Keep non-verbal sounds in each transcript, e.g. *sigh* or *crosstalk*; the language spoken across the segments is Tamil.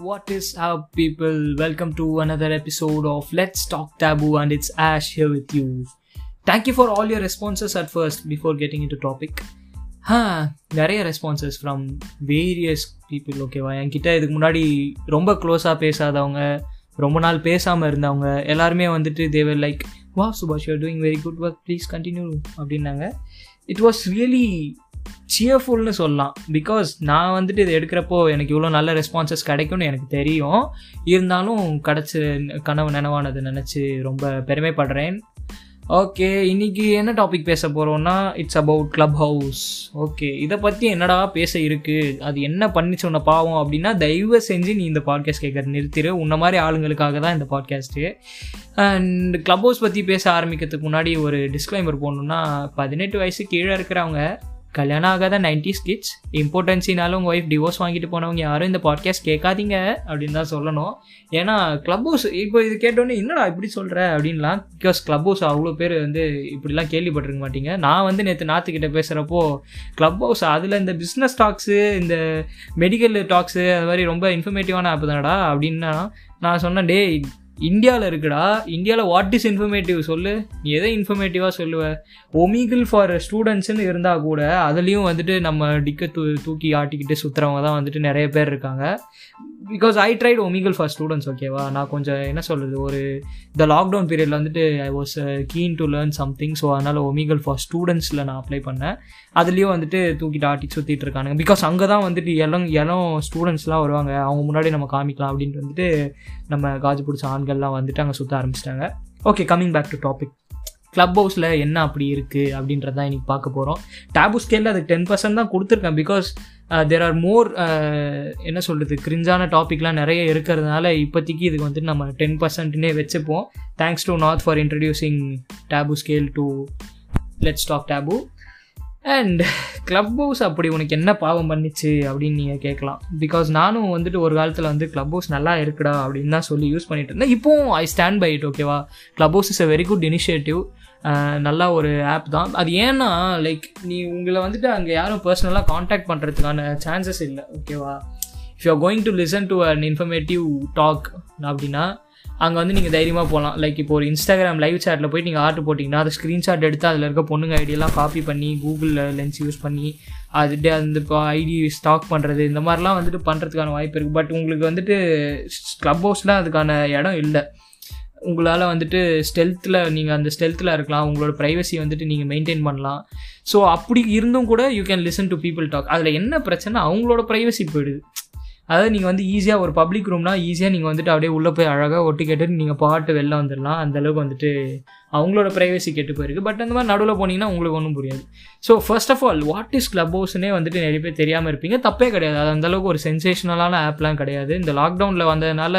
What is up, people? Welcome to another episode of Let's Talk Taboo, and it's Ash here with you. Thank you for all your responses at first before getting into topic. ஆ நிறைய ரெஸ்பான்சஸ் ஃப்ரம் வேரியஸ் பீப்புள் ஓகேவா என்கிட்ட இதுக்கு முன்னாடி ரொம்ப க்ளோஸாக பேசாதவங்க ரொம்ப நாள் பேசாமல் இருந்தவங்க எல்லாருமே வந்துட்டு தேவர் லைக் வா Subash you're doing very good work please continue அப்படின்னாங்க இட் வாஸ் ரியலி சியர்ஃபுல்னு சொல்லலாம். பிகாஸ் நான் வந்துட்டு இது எடுக்கிறப்போ எனக்கு இவ்வளோ நல்ல ரெஸ்பான்சஸ் கிடைக்கும்னு எனக்கு தெரியும். இருந்தாலும் கிடச்ச கனவு நினைவானது நினச்சி ரொம்ப பெருமைப்படுறேன். ஓகே இன்னைக்கு என்ன டாபிக் பேச போகிறோம்னா it's about Clubhouse okay இதை பற்றி என்னடா பேச இருக்குது அது என்ன பண்ணிச்சு உன்னை பாவம் அப்படின்னா தயவு செஞ்சு நீ இந்த பாட்காஸ்ட் கேட்குற நிறுத்திடு உன்ன மாதிரி ஆளுங்களுக்காக தான் இந்த பாட்காஸ்ட்டு அண்ட் க்ளப் ஹவுஸ் பற்றி பேச ஆரம்பிக்கிறதுக்கு முன்னாடி ஒரு டிஸ்க்ளைமர் போடணுன்னா பதினெட்டு வயசு கீழே இருக்கிறவங்க கல்யாணம் ஆகாத நைன்டி கிட்ஸ் இம்பார்ட்டன்ஸினாலும் உங்கள் ஒய்ஃப் டிவோர்ஸ் வாங்கிட்டு போனவங்க யாரும் இந்த பாட்காஸ்ட் கேட்காதீங்க அப்படின்னு தான் சொல்லணும். ஏன்னா கிளப் ஹவுஸ் இப்போ இது கேட்டோன்னே என்னடா இப்படி சொல்கிற அப்படின்லாம் பிகாஸ் கிளப் ஹவுஸ் அவ்வளோ பேர் வந்து இப்படிலாம் கேள்விப்பட்டிருக்க மாட்டீங்க. நான் வந்து நேற்று நாத்துக்கிட்ட பேசுகிறப்போ கிளப் ஹவுஸ் அதில் இந்த பிஸ்னஸ் டாக்ஸு இந்த மெடிக்கல் டாக்ஸு அது மாதிரி ரொம்ப இன்ஃபர்மேட்டிவான ஆப் தானடா அப்படின்னா நான் சொன்னேன் டே இந்தியாவில் இருக்குடா. இந்தியாவில் வாட் இஸ் இன்ஃபர்மேட்டிவ் சொல்லு. நீ எதை இன்ஃபர்மேட்டிவாக சொல்லுவ? ஒமிகிள் ஃபார் ஸ்டூடெண்ட்ஸ்னு இருந்தால் கூட அதுலேயும் வந்துட்டு நம்ம டிக்க தூ தூக்கி ஆட்டிக்கிட்டு சுற்றுறவங்க தான் வந்துட்டு நிறைய பேர் இருக்காங்க. Because I tried Omegle for students ஓகேவா நான் கொஞ்சம் என்ன சொல்கிறது ஒரு இந்த லாக்டவுன் பீரியடில் வந்துட்டு I was keen to learn something so அதனால் ஒமிகல் ஃபார் ஸ்டூடெண்ட்ஸில் நான் அப்ளை பண்ணேன். அதுலேயும் வந்துட்டு தூக்கிட்டு ஆட்டி சுற்றிட்டு இருக்கானுங்க. பிகாஸ் அங்கே தான் வந்துட்டு இளம் இளம் ஸ்டூடெண்ட்ஸ்லாம் வருவாங்க. அவங்க முன்னாடி நம்ம காமிக்கலாம் அப்படின்ட்டு வந்துட்டு நம்ம காஜு பிடிச்ச ஆண்கள்லாம் வந்துட்டு அங்கே சுற்ற ஆரம்பிச்சிட்டாங்க. Okay coming back to topic club ஹவுஸில் என்ன அப்படி இருக்குது அப்படின்றதான் இன்றைக்கி பார்க்க போகிறோம் டேபு ஸ்கேலில் அதுக்கு டென் பர்சன்ட் தான் கொடுத்துருக்கேன் பிகாஸ் தேர் ஆர் மோர் என்ன சொல்கிறது கிரிஞ்சான டாபிக்லாம் நிறைய இருக்கிறதுனால இப்போதைக்கு இதுக்கு வந்துட்டு நம்ம டென் பர்சன்ட்னே வச்சுப்போம். Thanks to Nath for introducing Debu scale to let's talk Debu and Clubhouse அப்படி உனக்கு என்ன பாவம் பண்ணிச்சு அப்படின்னு நீங்கள் கேட்கலாம். பிகாஸ் நானும் வந்துட்டு ஒரு காலத்தில் வந்து கிளப் ஹவுஸ் நல்லா இருக்குடா அப்படின்னு தான் சொல்லி யூஸ் பண்ணிட்டு இருந்தேன். இப்போவும் ஐ ஸ்டாண்ட் பை இட் ஓகேவா Clubhouse is a very good initiative நல்லா ஒரு ஆப் தான். அது ஏன்னா லைக் நீ உங்களை வந்துட்டு அங்கே யாரும் பர்சனலாக காண்டாக்ட் பண்ணுறதுக்கான சான்சஸ் இல்லை ஓகேவா if you are going to listen to an informative talk அப்படின்னா அங்கே வந்து நீங்கள் தைரியமாக போகலாம் லைக் இப்போ ஒரு இன்ஸ்டாகிராம் லைவ் சேட்டில் போய் நீங்கள் ஆர்டர் போட்டிங்கன்னா அதை ஸ்க்ரீன்ஷாட் எடுத்து அதில் இருக்க பொண்ணுங்க ஐடியெல்லாம் காப்பி பண்ணி கூகுளில் லென்ஸ் யூஸ் பண்ணி அது அந்த இப்போ ஐடி ஸ்டாக் பண்ணுறது இந்த மாதிரிலாம் வந்துட்டு பண்ணுறதுக்கான வாய்ப்பு இருக்குது பட் உங்களுக்கு வந்துட்டு க்ளப் ஹவுஸ்லாம் அதுக்கான இடம் இல்லை. உங்களால் வந்துட்டு ஸ்டெல்த்தில் நீங்கள் அந்த ஸ்டெல்த்தில் இருக்கலாம். உங்களோட ப்ரைவசி வந்துட்டு நீங்கள் மெயின்டைன் பண்ணலாம். ஸோ அப்படி இருந்தும் கூட you can listen to people talk அதில் என்ன பிரச்சனை? அவங்களோட ப்ரைவசி போயிடுது. அதாவது நீங்கள் வந்து ஈஸியாக ஒரு பப்ளிக் ரூம்னா ஈஸியாக நீங்கள் வந்துட்டு அப்படியே உள்ளே போய் அழகாக ஒட்டி கேட்டு நீங்கள் பாட்டு வெளில வந்துடலாம். அந்தளவுக்கு வந்துட்டு அவங்களோட ப்ரைவசி கெட்டு போயிருக்கு. பட் அந்த மாதிரி நடுவில் போனீங்கன்னா உங்களுக்கு ஒன்றும் புரியாது. So first of all what is club ஹவுஸ்னே வந்துட்டு நிறைய பேர் தெரியாமல் இருப்பீங்க. தப்பே கிடையாது. அது அந்தளவுக்கு ஒரு சென்சேஷனலான ஆப்லாம் கிடையாது. இந்த லாக்டவுனில் வந்ததுனால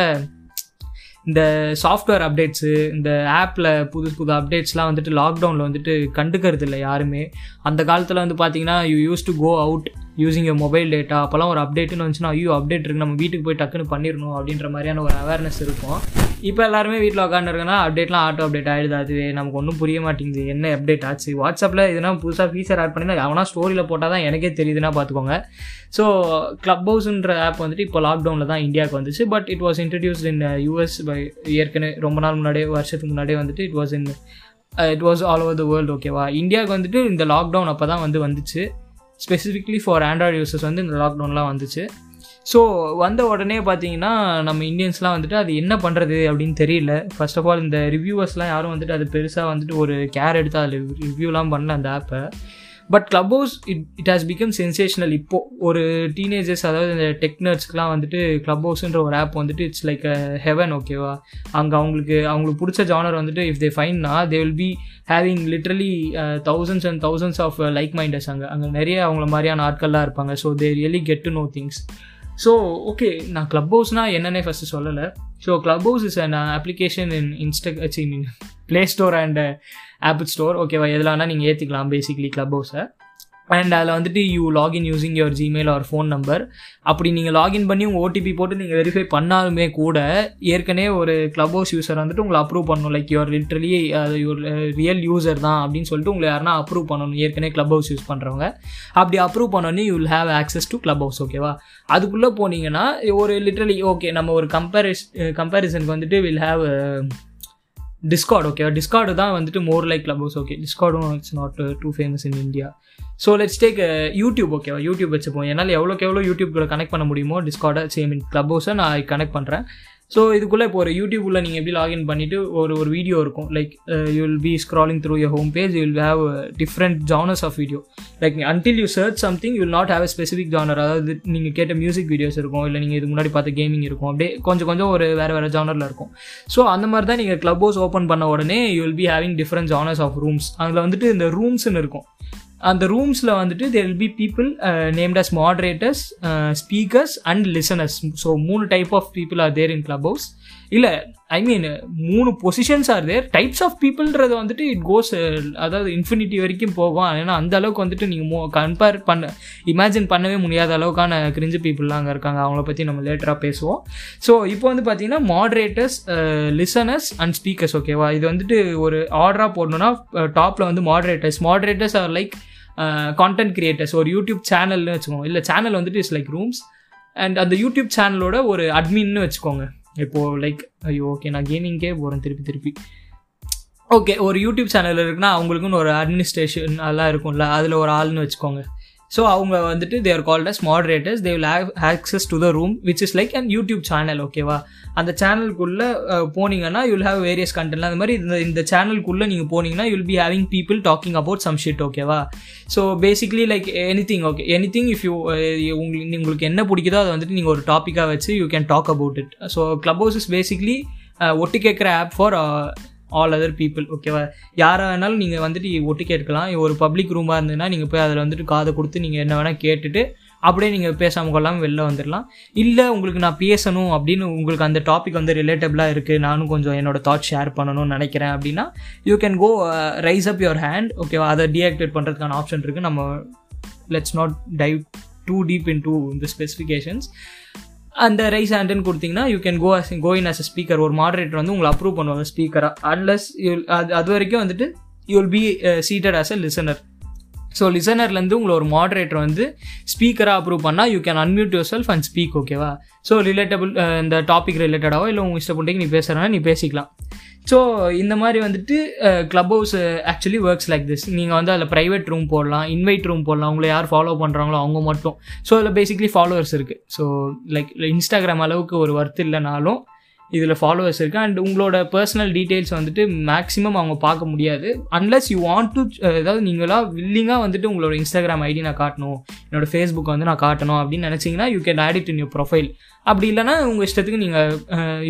இந்த சாஃப்ட்வேர் அப்டேட்ஸு இந்த ஆப்பில் புது புது அப்டேட்ஸ்லாம் வந்துட்டு லாக்டவுனில் வந்துட்டு கண்டுக்கிறது இல்லை யாருமே. அந்த காலத்தில் வந்து பார்த்தீங்கன்னா you use to go out using your mobile data அப்போல்லாம் ஒரு அப்டேட்டுன்னு வந்துச்சுன்னா ஐயோ அப்டேட் இருக்குது நம்ம வீட்டுக்கு போய் டக்குன்னு பண்ணிடணும் அப்படின்ற மாதிரியான ஒரு அவேர்னஸ் இருக்கும். இப்போ எல்லாருமே வீட்டில் உட்காந்துருக்கனா அப்டேட்லாம் ஆட்டோ அப்டேட் ஆகிடுது அதுவே. நமக்கு ஒன்றும் புரிய மாட்டேங்குது. என்ன அப்டேட் ஆச்சு? வாட்ஸ்அப்பில் இதெல்லாம் புதுசாக ஃபீச்சர் ஆட் பண்ணி அவனா ஸ்டோரியில் போட்டால் தான் எனக்கே தெரியுதுன்னா பார்த்துக்கோங்க. ஸோ கிளப் ஹவுஸ்ன்ற ஆப் வந்துட்டு இப்போ லாக்டவுனில் தான் இந்தியாவுக்கு வந்துச்சு. But it was introduced in US by ஏற்கனவே ரொம்ப நாள் முன்னாடியே வருஷத்துக்கு முன்னாடியே வந்துட்டு it was in it was all over the world ஓகேவா இந்தியாவுக்கு வந்துட்டு இந்த லாக்டவுன் அப்போ தான் வந்து வந்துச்சு. ஸ்பெசிஃபிக்லி ஃபார் ஆண்ட்ராய்டு யூசர்ஸ் வந்து இந்த லாக்டவுன்லாம் வந்துச்சு. ஸோ வந்த உடனே பார்த்தீங்கன்னா நம்ம இந்தியன்ஸ்லாம் வந்துட்டு அது என்ன பண்ணுறது அப்படின்னு தெரியல. ஃபர்ஸ்ட் ஆஃப் ஆல் இந்த ரிவ்யூவர்ஸ்லாம் யாரும் வந்துட்டு அது பெருசாக வந்துட்டு ஒரு கேர் எடுத்து அதில் ரிவ்யூலாம் பண்ணல அந்த ஆப்பை but Clubhouse it it has become sensational இப்போது ஒரு டீனேஜர்ஸ் அதாவது இந்த டெக்னர்ஸ்க்குலாம் வந்துட்டு கிளப் ஹவுஸ்ன்ற ஒரு ஆப் வந்துட்டு இட்ஸ் லைக் அ ஹெவன் ஓகேவா அங்கே அவங்களுக்கு அவங்களுக்கு பிடிச்ச ஜானர் வந்துட்டு if they ஃபைன்னா they will be having literally thousands and thousands of like minders அங்கே. அங்கே நிறைய அவங்கள மாதிரியான ஆட்கள்லாம் இருப்பாங்க. So they really get to know things so okay நான் கிளப் ஹவுஸ்னால் என்னென்னே ஃபஸ்ட்டு சொல்லலை. So Clubhouse is and application in Insta in Play Store and Apple Store ஓகேவா எதுலானா நீங்கள் ஏற்றிக்கலாம் பேசிக்லி கிளப் ஹவுஸை அண்ட் அதில் வந்துட்டு you login using your Gmail or phone number அப்படி நீங்கள் லாகின் பண்ணி உங்கள் ஓடிபி போட்டு நீங்கள் வெரிஃபை பண்ணாலுமே கூட ஏற்கனவே ஒரு க்ளப் ஹவுஸ் யூஸர் வந்துட்டு உங்களை அப்ரூவ் பண்ணணும். Like your literally your real user தான் அப்படின்னு சொல்லிட்டு உங்களை யாருனா அப்ரூவ் பண்ணணும். ஏற்கனவே க்ளப் ஹவுஸ் யூஸ் பண்ணுறவங்க அப்படி அப்ரூவ் பண்ணோன்னே you will have access to Clubhouse ஓகேவா அதுக்குள்ளே போனீங்கன்னா ஒரு லிட்ரலி ஓகே நம்ம ஒரு கம்பேரிஸ் கம்பேரிசனுக்கு வந்துட்டு will have Discord okay Discord தான் வந்துட்டு more like Clubhouse okay டிஸ்கார்டும் it's not too famous in India so let's take YouTube ஓகேவா யூடியூப் வச்சுப்போம். என்னால் எவ்வளோக்கு எவ்வளோ யூடியூப் கனெக்ட் பண்ண முடியுமோ டிஸ்கார்டை சேம் இன் கிளப் ஹவுஸை நான் கனெக்ட் பண்ணுறேன் ஸோ இதுக்குள்ளே இப்போ ஒரு யூடியூப்பில் நீங்கள் எப்படி லாகின் பண்ணிவிட்டு ஒரு ஒரு வீடியோ இருக்கும். Like you will be scrolling through your home page you will have different genres of video like until you search something you will not have a specific genre அதாவது நீங்கள் கேட்ட மியூசிக் வீடியோஸ் இருக்கும் இல்லை நீங்கள் இதுக்கு முன்னாடி பார்த்த கேமிங் இருக்கும். அப்படியே கொஞ்சம் கொஞ்சம் ஒரு வேறு வேறு ஜானரில் இருக்கும். ஸோ அந்த மாதிரி தான் நீங்கள் க்ளப் ஹவுஸ் ஓப்பன் பண்ண உடனே you will be having different genres of rooms அதில் வந்துட்டு இந்த ரூம்ஸ்னு இருக்கும். அந்த ரூம்ஸில் வந்துட்டு there will be people named as moderators speakers and listeners so மூணு type of people are there in Clubhouse இல்லை ஐ மீன் மூணு positions are there types of பீப்புள்ன்றது வந்துட்டு இட் கோஸ் uh, அதாவது இன்ஃபினிட்டி வரைக்கும் போகும். ஏன்னா அந்த அளவுக்கு வந்துட்டு நீங்கள் மோ கம்பேர் பண்ண இமேஜின் பண்ணவே முடியாத அளவுக்கான கிரிஞ்சு பீப்புளெலாம் அங்கே இருக்காங்க. அவங்கள பற்றி நம்ம லேட்டராக பேசுவோம். ஸோ இப்போ வந்து பார்த்தீங்கன்னா மாடரேட்டர்ஸ் லிசனர்ஸ் அண்ட் ஸ்பீக்கர்ஸ் ஓகேவா இது வந்துட்டு ஒரு ஆர்டராக போடணுன்னா டாப்பில் uh, வந்து moderators moderators are like content creators ஒரு யூடியூப் சேனல்னு வச்சுக்கோங்க. இல்லை சேனல் வந்துட்டு இஸ் லைக் ரூம்ஸ் அண்ட் அந்த யூடியூப் சேனலோட ஒரு அட்மின்னு வச்சுக்கோங்க. இப்போது லைக் ஐயோ ஓகே நான் கேமிங்கே போகிறேன் திருப்பி திருப்பி. ஓகே ஒரு யூடியூப் சேனல் இருக்குன்னா அவங்களுக்குன்னு ஒரு அட்மினிஸ்ட்ரேஷன் அதெல்லாம் இருக்கும்ல அதில் ஒரு ஆள்னு வச்சுக்கோங்க. ஸோ அவங்க வந்துட்டு there called as moderators they will have access to the room which is like an YouTube channel ஓகேவா அந்த சேனலுக்குள்ளே போனீங்கன்னா யூல் ஹேவ் வேரியஸ் கண்டென்ட் அந்த மாதிரி இந்த இந்த சேனலுக்குள்ளே நீங்கள் போனீங்கன்னா you'll be having people talking about some shit ஓகேவா so basically like anything okay anything if you உங்களுக்கு உங்களுக்கு என்ன பிடிக்குதோ அதை வந்துட்டு நீங்கள் ஒரு டாப்பிக்காக வச்சு you can talk about it so Clubhouse is basically ஒட்டு கேட்குற app for all other people ஓகேவா யாராக வேணாலும் நீங்கள் வந்துட்டு ஒட்டு கேட்கலாம் ஒரு பப்ளிக் ரூமாக இருந்ததுன்னா நீங்கள் போய் அதில் வந்துட்டு காதை கொடுத்து நீங்கள் என்ன வேணால் கேட்டுட்டு அப்படியே நீங்கள் பேசாமல் கொள்ளாமல் வெளில வந்துடலாம் இல்லை உங்களுக்கு நான் பேசணும் அப்படின்னு உங்களுக்கு அந்த டாபிக் வந்து ரிலேட்டபிளாக இருக்குது நானும் கொஞ்சம் என்னோட தாட் ஷேர் பண்ணணும்னு நினைக்கிறேன் அப்படின்னா you can go raise up your hand ஓகேவா அதை டீஆக்டிவேட் பண்ணுறதுக்கான ஆப்ஷன் இருக்குது நம்ம let's not dive too deep into இந்த ஸ்பெசிஃபிகேஷன்ஸ் அந்த ரைஸ் ஹேண்டுன்னு கொடுத்தீங்கன்னா you can go go in as a speaker ஒரு மாடரேட்டர் வந்து உங்களை அப்ரூவ் பண்ணுவாங்க ஸ்பீக்கராக அன்லஸ் யூ அது அது வரைக்கும் வந்துட்டு you will be seated as a listener so லிசனர்லேருந்து உங்களை ஒரு மாடரேட்டர் வந்து ஸ்பீக்கராக அப்ரூவ் பண்ணால் you can unmute yourself and speak ஓகேவா ஸோ ரிலேட்டபிள் இந்த டாபிக் ரிலேட்டடாகவோ இல்லை உங்கள் இஷ்டப்பட்டு நீ பேசுகிறனா நீ பேசிக்கலாம். ஸோ இந்த மாதிரி வந்துட்டு Clubhouse actually works like this நீங்கள் வந்து அதில் ப்ரைவேட் ரூம் போடலாம் இன்வைட் ரூம் போடலாம் உங்களை யார் ஃபாலோ பண்ணுறாங்களோ அவங்க மட்டும். ஸோ அதில் பேசிக்லி ஃபாலோவர்ஸ் இருக்குது ஸோ லைக் இன்ஸ்டாகிராம் அளவுக்கு ஒரு ஒர்த் இல்லைனாலும் இதில் ஃபாலோவர்ஸ் இருக்குது அண்ட் உங்களோட பர்சனல் டீட்டெயில்ஸ் வந்துட்டு மேக்ஸிமம் அவங்க பார்க்க முடியாது. அன்லஸ் யூ வாண்ட் டு அதாவது நீங்களாக வில்லிங்காக வந்துட்டு உங்களோட இன்ஸ்டாகிராம் ஐடி நான் காட்டணும். என்னோட ஃபேஸ்புக் வந்து நான் காட்டணும் அப்படின்னு நினச்சிங்கன்னா you can add it in your profile அப்படி இல்லைனா உங்கள் இஷ்டத்துக்கு நீங்கள்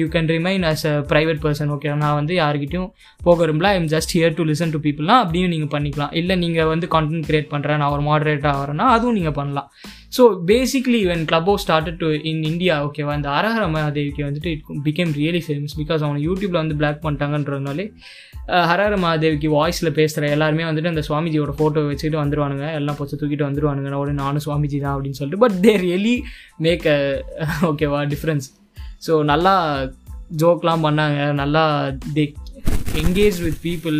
you can remain as a private person okay நான் வந்து யார்கிட்டையும் போக விரும்பல. I am just here to listen to பீப்புள்னா அப்படியும் நீங்கள் பண்ணிக்கலாம். இல்லை நீங்கள் வந்து கான்டென்ட் கிரியேட் பண்ணுறேன் நான் ஒரு மாடரேட்டாக ஆகிறேன்னா அதுவும் நீங்கள் பண்ணலாம். So basically when Clubhouse started to in India ஓகேவா இந்த அரஹர மகாதேவிக்கு வந்துட்டு it became really famous because அவங்க யூடியூப்பில் வந்து பிளாக் பண்ணிட்டாங்கன்றதுனாலே ஹரஹர மகாதேவிக்கு வாய்ஸில் பேசுகிற எல்லாருமே வந்துட்டு அந்த சுவாமிஜியோட ஃபோட்டோ வச்சுக்கிட்டு வந்துருவானுங்க எல்லாம் பொச்சு தூக்கிட்டு வந்துருவானுங்க உடனே நானும் சுவாமிஜி தான் அப்படின்னு சொல்லிட்டு. But they really make a ஓகேவா டிஃப்ரென்ஸ் ஸோ நல்லா ஜோக்லாம் பண்ணாங்க நல்லா தே என்கேஜ் வித் பீப்புள்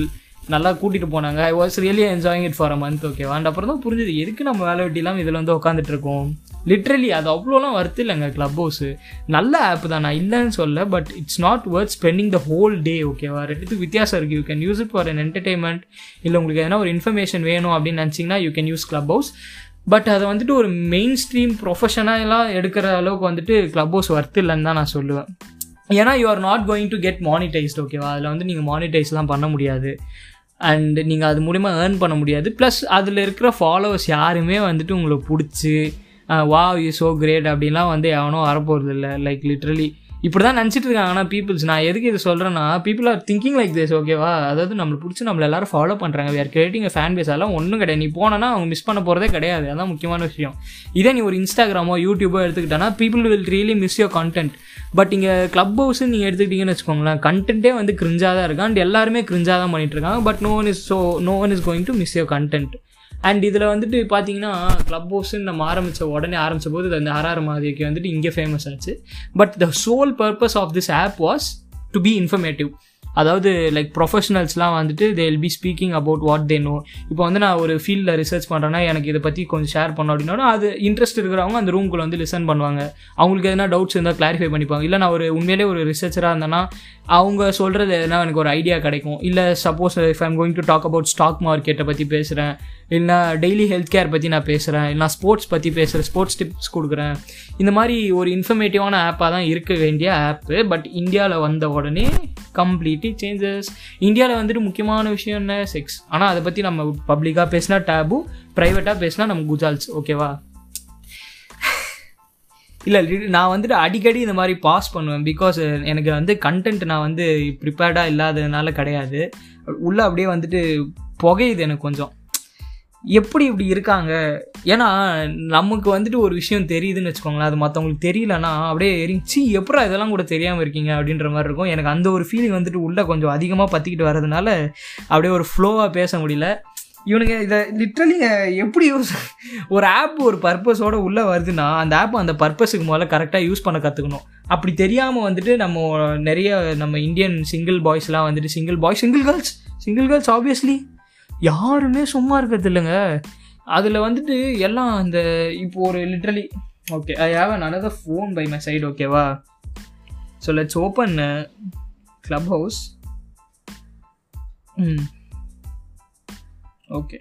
நல்லா கூட்டிகிட்டு போனாங்க. I was really enjoying it for a month ஓகேவா அண்ட் அப்புறம் தான் புரிஞ்சுது எதுக்கு நம்ம வேலை வெட்டிலாம் இதில் வந்து உட்காந்துட்டு இருக்கோம்? லிட்ரலி அது அவ்வளோலாம் ஒர்த்து இல்லைங்க க்ளப் ஹவுஸு நல்ல ஆப் தான் நான் இல்லைன்னு சொல்ல but it's not worth spending the whole day ஓகேவா ரெண்டுத்துக்கு வித்தியாசம் இருக்குது you can use it for an entertainment இல்லை உங்களுக்கு எதனா ஒரு இன்ஃபர்மேஷன் வேணும் அப்படின்னு நினச்சிங்கன்னா you can use Clubhouse but அதை வந்துட்டு ஒரு மெயின் ஸ்ட்ரீம் ப்ரொஃபஷனலாக எடுக்கிற அளவுக்கு வந்துட்டு க்ளப் ஹவுஸ் ஒர்த் இல்லைன்னு தான் நான் சொல்லுவேன். ஏன்னா you are not going to get monetized ஓகேவா அதில் வந்து நீங்கள் மானிட்டைஸ்லாம் பண்ண முடியாது. அண்ட் நீங்கள் அது மூலிமா ஏர்ன் பண்ண முடியாது. ப்ளஸ் அதில் இருக்கிற ஃபாலோவர்ஸ் யாருமே வந்துட்டு உங்களை பிடிச்சி வா யூ ஸோ கிரேட் அப்படின்லாம் வந்து எவனோ வரப்போகிறது இல்லை லைக் லிட்ரலி இப்படி தான் நினச்சிட்டு இருக்காங்க. ஆனால் பீப்புள்ஸ் நான் எதுக்கு இது சொல்கிறேன்னா people are thinking like this ஓகேவா அதாவது நம்மளை பிடிச்சி நம்மள எல்லாரும் ஃபாலோ பண்ணுறாங்க வேறு கிரியேட்டிங் ஃபேன் பேஸ் அதெல்லாம் ஒன்றும் கிடையாது. நீ போனனா அவங்க மிஸ் பண்ண போகிறதே கிடையாது. அதான் முக்கியமான விஷயம். இதே நீ ஒரு இன்ஸ்டாகிராமோ யூடியூபோ எடுத்துக்கிட்டனா people will really miss your content but இங்கே க்ளப் ஹவுஸ் நீங்கள் எடுத்துக்கிட்டீங்கன்னு வச்சுக்கோங்களேன் கண்டென்ட்டே வந்து கிரிஞ்சாக தான் இருக்கு. அண்ட் எல்லாருமே கிரிஞ்சாக தான் பண்ணிகிட்ருக்காங்க இருக்காங்க. But no one is so no one is going to miss your content and இதில் வந்துட்டு பார்த்தீங்கன்னா க்ளப் ஹவுஸ்ன்னு நம்ம ஆரம்பித்த உடனே ஆரம்பித்த போது அந்த ஆர்ஆர் மாதிரிக்கு வந்துட்டு இங்கே ஃபேமஸ் ஆச்சு. But the sole purpose of this app was to be informative அதாவது லைக் ப்ரொஃபஷனல்ஸ்லாம் வந்துட்டு they will be speaking about what they know இப்போ வந்து நான் ஒரு ஃபீல்டில் ரிசர்ச் பண்ணுறேன்னா எனக்கு இதை பற்றி கொஞ்சம் ஷேர் பண்ணோம் அப்படின்னா அது இன்ட்ரெஸ்ட் இருக்கிறவங்க அந்த ரூம்குள்ளே வந்து லிசன் பண்ணுவாங்க. அவங்களுக்கு எதனா டவுட்ஸ் இருந்தால் கிளாரிஃபை பண்ணிப்பாங்க. இல்லை நான் ஒரு உண்மையிலே ஒரு ரிசர்ச்சராக இருந்தேன்னா அவங்க சொல்கிறது எதனா எனக்கு ஒரு ஐடியா கிடைக்கும். இல்லை suppose if I'm going to talk about stock மார்க்கெட்டை பற்றி பேசுகிறேன் இல்லைனா டெய்லி ஹெல்த் கேர் பற்றி நான் பேசுகிறேன் இல்லை ஸ்போர்ட்ஸ் பற்றி பேசுகிறேன் ஸ்போர்ட்ஸ் டிப்ஸ் கொடுக்குறேன். இந்த மாதிரி ஒரு இன்ஃபர்மேட்டிவான ஆப்பாக தான் இருக்க வேண்டிய ஆப்பு பட் இந்தியாவில் வந்த உடனே கம்ப்ளீட் கம்ப்ளீட்லி சேஞ்சஸ் இந்தியாவில் வந்துட்டு முக்கியமான விஷயம் என்ன? செக்ஸ் ஆனால் அதை பற்றி நம்ம பப்ளிக்காக பேசினா டேபு ப்ரைவேட்டாக பேசினா நம்ம குஜால்ஸ். ஓகேவா இல்லை நான் வந்துட்டு அடிக்கடி இந்த மாதிரி பாஸ் பண்ணுவேன். பிகாஸ் எனக்கு வந்து கண்டென்ட் நான் வந்து ப்ரிப்பேர்டாக இல்லாததுனால கிடையாது. உள்ளே அப்படியே வந்துட்டு புகையுது எனக்கு கொஞ்சம். எப்படி இப்படி இருக்காங்க? ஏன்னா நமக்கு வந்துட்டு ஒரு விஷயம் தெரியுதுன்னு வச்சுக்கோங்களேன். அது மற்றவங்களுக்கு தெரியலன்னா அப்படியே எரிஞ்சி எப்படா இதெல்லாம் கூட தெரியாமல் இருக்கீங்க? அப்படின்ற மாதிரி இருக்கும். எனக்கு அந்த ஒரு ஃபீலிங் வந்துட்டு உள்ளே கொஞ்சம் அதிகமாக பற்றிக்கிட்டு வர்றதுனால அப்படியே ஒரு ஃப்ளோவாக பேச முடியல. இவனுங்க இதை லிட்ரலி எப்படி யூஸ் *laughs* ஒரு ஆப் ஒரு பர்பஸோடு உள்ளே வருதுன்னா அந்த ஆப் அந்த பர்பஸுக்கு முதல்ல கரெக்டாக யூஸ் பண்ண கற்றுக்கணும் அப்படி தெரியாமல் வந்துட்டு நம்ம நிறைய நம்ம இந்தியன் சிங்கிள் பாய்ஸ்லாம் வந்துட்டு single boys single girls single girls obviously யாருமே சும்மா இருக்கிறது இல்லைங்க. அதில் வந்துட்டு எல்லாம் அந்த இப்போ ஒரு literally okay I have an another phone by my side ஓகேவா so let's open Clubhouse hmm okay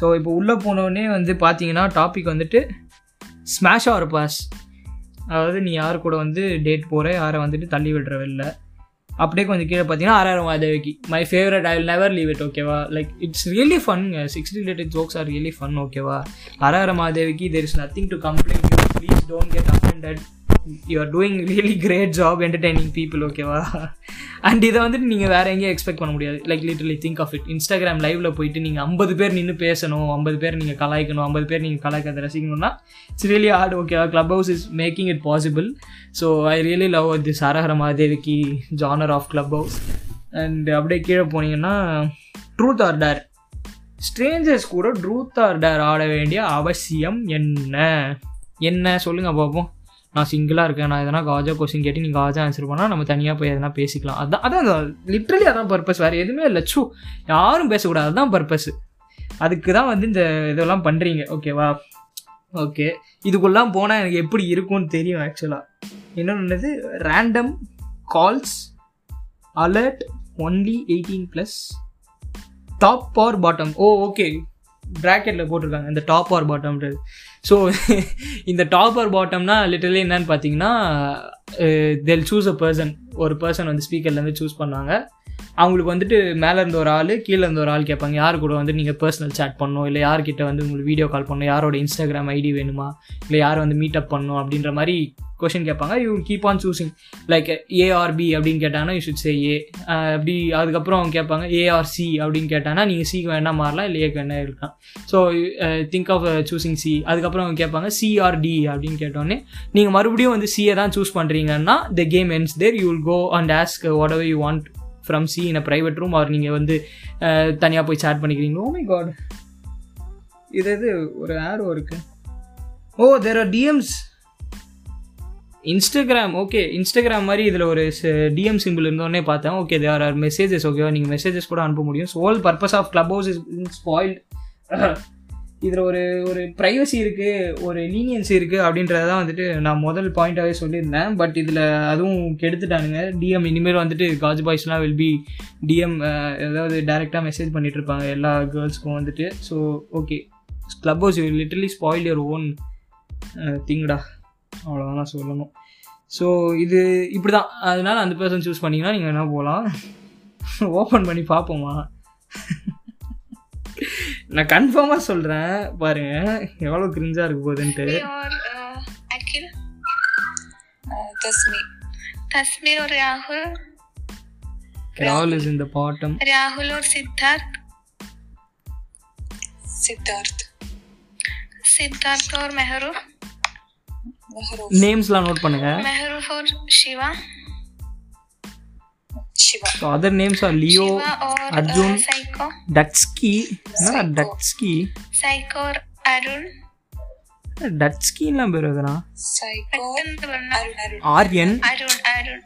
so இப்போ உள்ளே போனோடனே வந்து பார்த்தீங்கன்னா டாபிக் வந்துட்டு ஸ்மாஷ் ஆர் பாஸ் அதாவது நீ யார் கூட வந்து டேட் போகிற யாரை வந்துட்டு தள்ளி விடுற வெளில அப்படியே கொஞ்சம் கீழே பார்த்தீங்கன்னா ஆறாயிரம் வாதவிக்கு my favourite I will never leave it ஓகேவா like it's really fun sex related jokes are really fun ஓகேவா ஆறாயிரம் மாதவிக்கு there is nothing to complaint you please don't get offended you are doing really great job entertaining people ஓகேவா அண்ட் இதை வந்துட்டு நீங்கள் வேறு எங்கேயும் எக்ஸ்பெக்ட் பண்ண முடியாது. Like literally think of it Instagram லைவ்ல போயிட்டு நீங்கள் ஐம்பது பேர் நின்று பேசணும் ஐம்பது பேர் நீங்கள் கலாய்க்கணும் ஐம்பது பேர் நீங்கள் கலாய்க்கிறத ரசிக்கணும்னா இட்ஸ் ரியலி ஹார்ட் ஓகேவா Clubhouse is making it possible so I really love this ஹரஹர மாதேவிக்கு genre of Clubhouse and அப்படியே கீழே போனீங்கன்னா ட்ரூத் ஆர் டேர் ஸ்ட்ரேஞ்சர்ஸ் கூட ட்ரூத் ஆர் டேர் ஆட வேண்டிய அவசியம் என்ன? என்ன சொல்லுங்கள் பார்ப்போம். நான் சிங்கிளாக இருக்கேன் நான் எதனா காஜா கொஸ்டின் கேட்டு நீங்கள் காஜா ஆன்சர் பண்ணால் நம்ம தனியாக போய் எதனா பேசிக்கலாம். அதான் அதான் லிட்ரலி அதான் பர்பஸ் வேறு எதுவுமே இல்லை. சூ யாரும் பேசக்கூடாது. அதுதான் பர்பஸ் அதுக்கு தான் வந்து இந்த இதெல்லாம் பண்ணுறீங்க ஓகேவா ஓகே இதுக்குள்ளலாம் போனால் எனக்கு எப்படி இருக்கும்னு தெரியும் ஆக்சுவலாக என்னென்னது random calls alert only eighteen plus top or bottom oh okay ப்ராக்கெட்டில் போட்டிருக்காங்க. இந்த டாப் ஆர் பாட்டம்ன்றது ஸோ *laughs* இந்த டாப் ஆர் பாட்டம்னா லிட்டரலி என்னன்னு பார்த்தீங்கன்னா தெல் சூஸ் அ பர்சன் ஒரு பர்சன் வந்து ஸ்பீக்கர்லேருந்து சூஸ் பண்ணுவாங்க. அவங்களுக்கு வந்துட்டு மேலே இருந்த ஒரு ஆள் கீழே இருந்த ஒரு ஆள் கேட்பாங்க. யார் கூட வந்து நீங்கள் பர்சனல் சேட் பண்ணணும்? இல்லை யார்கிட்ட வந்து உங்களுக்கு வீடியோ கால் பண்ணணும்? யாரோட இன்ஸ்டாகிராம் ஐடி வேணுமா? இல்லை யார் வந்து மீட் அப் பண்ணணும்? அப்படின்ற மாதிரி கொஷின் கேட்பாங்க. You keep on choosing like A or B அப்படின்னு கேட்டாங்கன்னா யூ ஷுட் சே ஏ அப்படி அதுக்கப்புறம் அவங்க கேட்பாங்க ஏஆர்சி அப்படின்னு கேட்டாங்கன்னா நீங்கள் சிக்கு வேணா மாறலாம் இல்லை ஏக்கு வேணா இருக்கலாம். So think of choosing C அதுக்கப்புறம் அவங்க கேட்பாங்க சிஆர்டி அப்படின்னு கேட்டோடனே நீங்கள் மறுபடியும் வந்து சியை தான் சூஸ் பண்ணுறீங்க பண்ணுறீங்கன்னா the game ends there you will go and ask whatever you want from C in a private room அவர் நீங்கள் வந்து uh, தனியாக போய் சேட் பண்ணிக்கிறீங்களோ? ஓ மை காட் இது இது ஒரு ஆரோ இருக்கு. ஓ there are DMs Instagram okay Instagram மாதிரி இதில் ஒரு டிஎம் சிம்பிள் இருந்தோடனே பார்த்தேன். ஓகே தேர் ஆர் மெசேஜஸ் ஓகேவா நீங்கள் மெசேஜஸ் கூட அனுப்ப முடியும். So whole purpose of Clubhouse is spoiled இதில் ஒரு ஒரு ப்ரைவசி இருக்குது ஒரு லீனியன்சி இருக்குது அப்படின்றத தான் வந்துட்டு நான் முதல் பாயிண்ட்டாகவே சொல்லியிருந்தேன். பட் இதில் அதுவும் கெடுத்துட்டானுங்க. டிஎம் இனிமேல் வந்துட்டு காஜ் பாய்ஸ்லாம் வில் பி டிஎம் ஏதாவது டேரெக்டாக மெசேஜ் பண்ணிகிட்டு இருப்பாங்க எல்லா கேர்ள்ஸ்க்கும் வந்துட்டு. So okay Clubhouse you literally spoil your own திங்டா அவ்வளோதான் நான் சொல்லணும். ஸோ இது இப்படி தான் அதனால அந்த பர்சன் சூஸ் பண்ணிங்கன்னா நீங்கள் என்ன போகலாம். *laughs* ஓப்பன் பண்ணி பார்ப்போமா? *laughs* நான் கன்ஃபார்மா சொல்றேன். பாருங்க எவ்வளவு கிரிஞ்சா இருக்கு போகுதுன்ட்டு. அகில்? தஸ்மி தஸ்மி ஒரு ராகுல் ராகுல் இஸ் இன் தி பாட்டம் ராகுல் ஒரு சித்தார்த் சித்தார்த் சித்தார்த் ஒரு மெஹரூஃப் நேம்ஸ்லாம் நோட் பண்ணுங்க. மெஹரூஃப் ஒரு Siva So other names are Leo, or, Arjun, uh, Psycho. Dutsky, Psycho. No, Dutsky. Psycho or Arun. டட்ஸ்கி எல்லாம் பேர் வருதுனா ஆர்யன் அருண் அருண்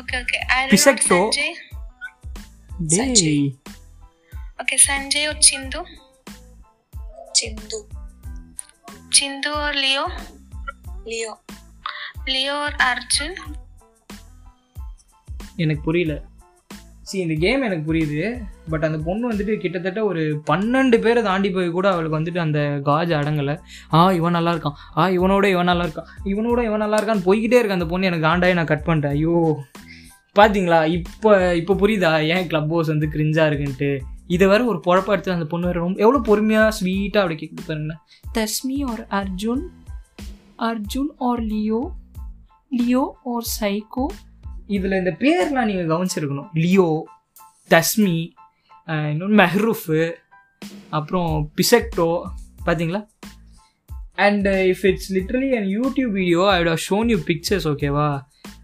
ஓகே ஓகே அருண் பிசக்டோ டேய் ஓகே संजय और चिंदू चिंदू चिंदू और लियो लियो लियो और अर्जुन எனக்கு புரியல. சி இந்த கேம் எனக்கு புரியுது பட் அந்த பொண்ணு வந்துட்டு கிட்டத்தட்ட ஒரு பன்னெண்டு பேரை தாண்டி போய் கூட அவளுக்கு வந்துட்டு அந்த காஜ் அடங்கலை. ஆ இவன் நல்லா இருக்கான். ஆ இவனோட இவன் நல்லா இருக்கான். இவனோட இவன் நல்லா இருக்கான்னு போய்கிட்டே இருக்க அந்த பொண்ணு. எனக்கு ஆண்டாயே நான் கட் பண்ணிட்டேன். ஐயோ. பார்த்தீங்களா இப்போ இப்போ புரியுதா? ஏன் கிளப் ஹவுஸ் வந்து கிரிஞ்சாக இருக்குன்ட்டு. இதை வேற ஒரு பொழப்பா எடுத்து அந்த பொண்ணு வேற ரொம்ப எவ்வளோ பொறுமையாக ஸ்வீட்டாக அப்படி கேட்குது பாருங்க தஸ்மி or Arjun? Arjun or Leo? Leo or psycho இதில் இந்த பேர்லாம் நீங்கள் கவனிச்சிருக்கணும். லியோ தஸ்மி இன்னொன்று மெஹ்ரூஃபு அப்புறம் பிசெக்டோ பார்த்தீங்களா and if it's literally and YouTube video I have shown you pictures ஓகேவா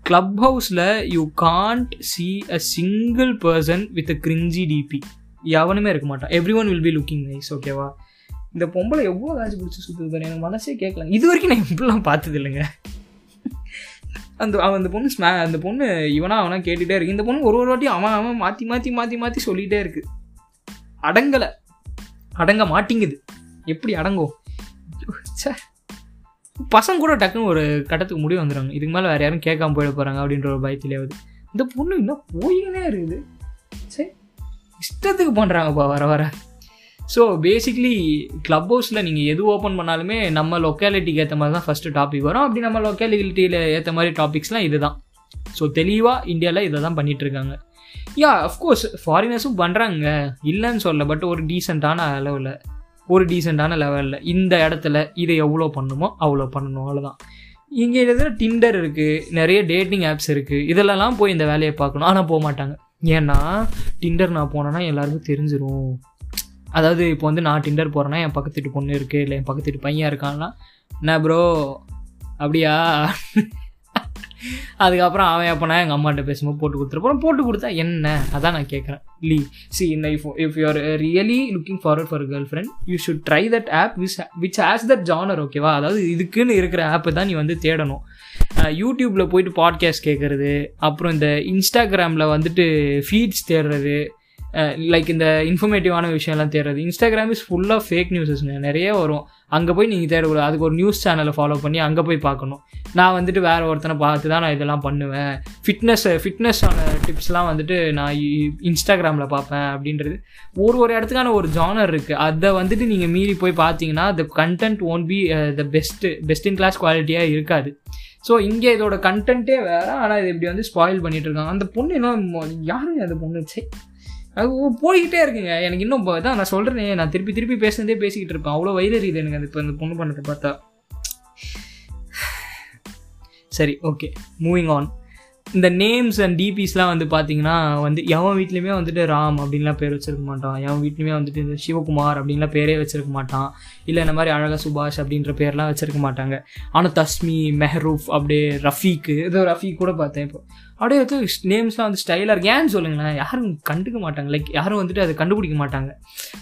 கிளப் ஹவுஸில் you can't see a single person with a cringe DP எவனுமே இருக்க மாட்டான். Everyone will be looking nice ஓகேவா இந்த பொம்பளை எவ்வளோ காட்சி பிடிச்சி சுற்றுது எனக்கு மனசே கேட்கல இது வரைக்கும் நான் இப்படிலாம் பார்த்தது இல்லைங்க அந்த அவன் அந்த பொண்ணு ஸ்மே அந்த பொண்ணு இவனா அவனா கேட்டுகிட்டே இருக்கு. இந்த பொண்ணு ஒரு ஒரு வாட்டி அவன் அவன் மாற்றி மாற்றி மாற்றி மாற்றி சொல்லிகிட்டே இருக்கு. அடங்கலை. அடங்க மாட்டிங்குது. எப்படி அடங்கும்? ச்சே. பசங்க கூட டக்குன்னு ஒரு கட்டத்துக்கு முடிவு வந்துடுவாங்க இதுக்கு மேலே வேறு யாரும் கேட்காம போயிட போகிறாங்க அப்படின்ற ஒரு பயத்திலேயாவது. இந்த பொண்ணு இன்னும் போயினே இருக்குது. சரி இஷ்டத்துக்கு பண்ணுறாங்கப்பா வர வர. ஸோ பேசிக்லி கிளப் ஹவுஸில் நீங்கள் எது ஓப்பன் பண்ணாலுமே நம்ம லொக்காலிட்டிக்கு ஏற்ற மாதிரி தான் ஃபஸ்ட்டு டாபிக் வரும். அப்படி நம்ம லொக்காலிட்டியில் ஏற்ற மாதிரி டாபிக்ஸ்லாம் இதுதான். ஸோ தெளிவாக இந்தியாவில் இதை தான் பண்ணிகிட்ருக்காங்க யா அஃப்கோர்ஸ் ஃபாரினர்ஸும் பண்ணுறாங்க இல்லைன்னு சொல்ல பட் ஒரு டீசெண்டான அளவில் ஒரு டீசெண்டான லெவலில் இந்த இடத்துல இதை எவ்வளோ பண்ணுமோ அவ்வளோ பண்ணணும் அவ்வளோதான் இங்கே இதில் டிண்டர் இருக்குது நிறைய டேட்டிங் ஆப்ஸ் இருக்குது இதிலலாம் போய் இந்த வேலையை பார்க்கணும். ஆனால் போக மாட்டாங்க ஏன்னா டிண்டர் நான் போனேன்னா எல்லாருக்கும் தெரிஞ்சிடும் அதாவது இப்போ வந்து நான் டிண்டர் போகிறேன்னா என் பக்கத்து வீட்டு பொண்ணு இருக்குது இல்லை என் பக்கத்து வீட்டு பையன் இருக்கான்னா என்ன ப்ரோ அப்படியா? அதுக்கப்புறம் அவன் எப்போனா எங்கள் அம்மாட்ட பேசும்போது போட்டு கொடுத்துருப்போம் போட்டு கொடுத்தா என்ன? அதான் நான் கேட்குறேன் லீ சி இந்த if if you are really looking forward for girlfriend you should try that app which which has that genre ஓகேவா அதாவது இதுக்குன்னு இருக்கிற ஆப்பை தான் நீ வந்து தேடணும். யூடியூப்பில் போயிட்டு பாட்காஸ்ட் கேட்குறது அப்புறம் இந்த இன்ஸ்டாகிராமில் வந்துட்டு ஃபீட்ஸ் தேடுறது லைக் இந்த இன்ஃபர்மேட்டிவான விஷயம்லாம் தேடுறது. இன்ஸ்டாகிராம் இஸ் ஃபுல்லாக ஃபேக் நியூஸஸ்ங்க நிறைய வரும். அங்கே போய் நீங்கள் தேடக்கூடாது. அதுக்கு ஒரு நியூஸ் சேனலை ஃபாலோ பண்ணி அங்கே போய் பார்க்கணும். நான் வந்துட்டு வேறு ஒருத்தனை பார்த்து தான் நான் இதெல்லாம் பண்ணுவேன். ஃபிட்னஸ் ஃபிட்னஸ்ஸான டிப்ஸ்லாம் வந்துட்டு நான் இன்ஸ்டாகிராமில் பார்ப்பேன் அப்படின்றது. ஒரு ஒரு இடத்துக்கான ஒரு ஜானர் இருக்குது அதை வந்துட்டு நீங்கள் மீறி போய் பார்த்தீங்கன்னா the content won't be the best best in class குவாலிட்டியாக இருக்காது. ஸோ இங்கே இதோட கண்டென்ட்டே வேறு. ஆனால் இது இப்படி வந்து ஸ்பாயில் பண்ணிகிட்டு இருக்காங்க. அந்த பொண்ணு என்ன யாருங்க அந்த பொண்ணு? சே அது போய்கிட்டே இருக்குங்க. எனக்கு இன்னும் இதான் நான் சொல்கிறேனே நான் திருப்பி திருப்பி பேசுனதே பேசிக்கிட்டு இருப்பேன். அவ்வளோ வயதறியுது எனக்கு அது இப்போ இந்த பொண்ணு பண்ணதை பார்த்தா. *sighs* சரி ஓகே மூவிங் ஆன் இந்த நேம்ஸ் அண்ட் டிபிஸ்லாம் வந்து பார்த்தீங்கன்னா வந்து எவன் வீட்லேயுமே வந்துட்டு ராம் அப்படின்லாம் பேர் வச்சிருக்க மாட்டான். எவன் வீட்லேயுமே வந்துட்டு இந்த சிவகுமார் அப்படின்லாம் பேரே வச்சிருக்க மாட்டான். இல்லை இந்த மாதிரி அழகா சுபாஷ் அப்படின்ற பேர்லாம் வச்சிருக்க மாட்டாங்க. ஆனால் தஸ்மி மெஹரூஃப் அப்படியே ரஃபீக்கு ஏதோ ரஃபீக் கூட பார்த்தேன் இப்போ. அப்படியே வந்து நேம்ஸ்லாம் வந்து ஸ்டைலாக இருக்கு. ஏன்னு சொல்லுங்களேன் யாரும் கண்டுக்க மாட்டாங்க. லைக் யாரும் வந்துட்டு அதை கண்டுபிடிக்க மாட்டாங்க.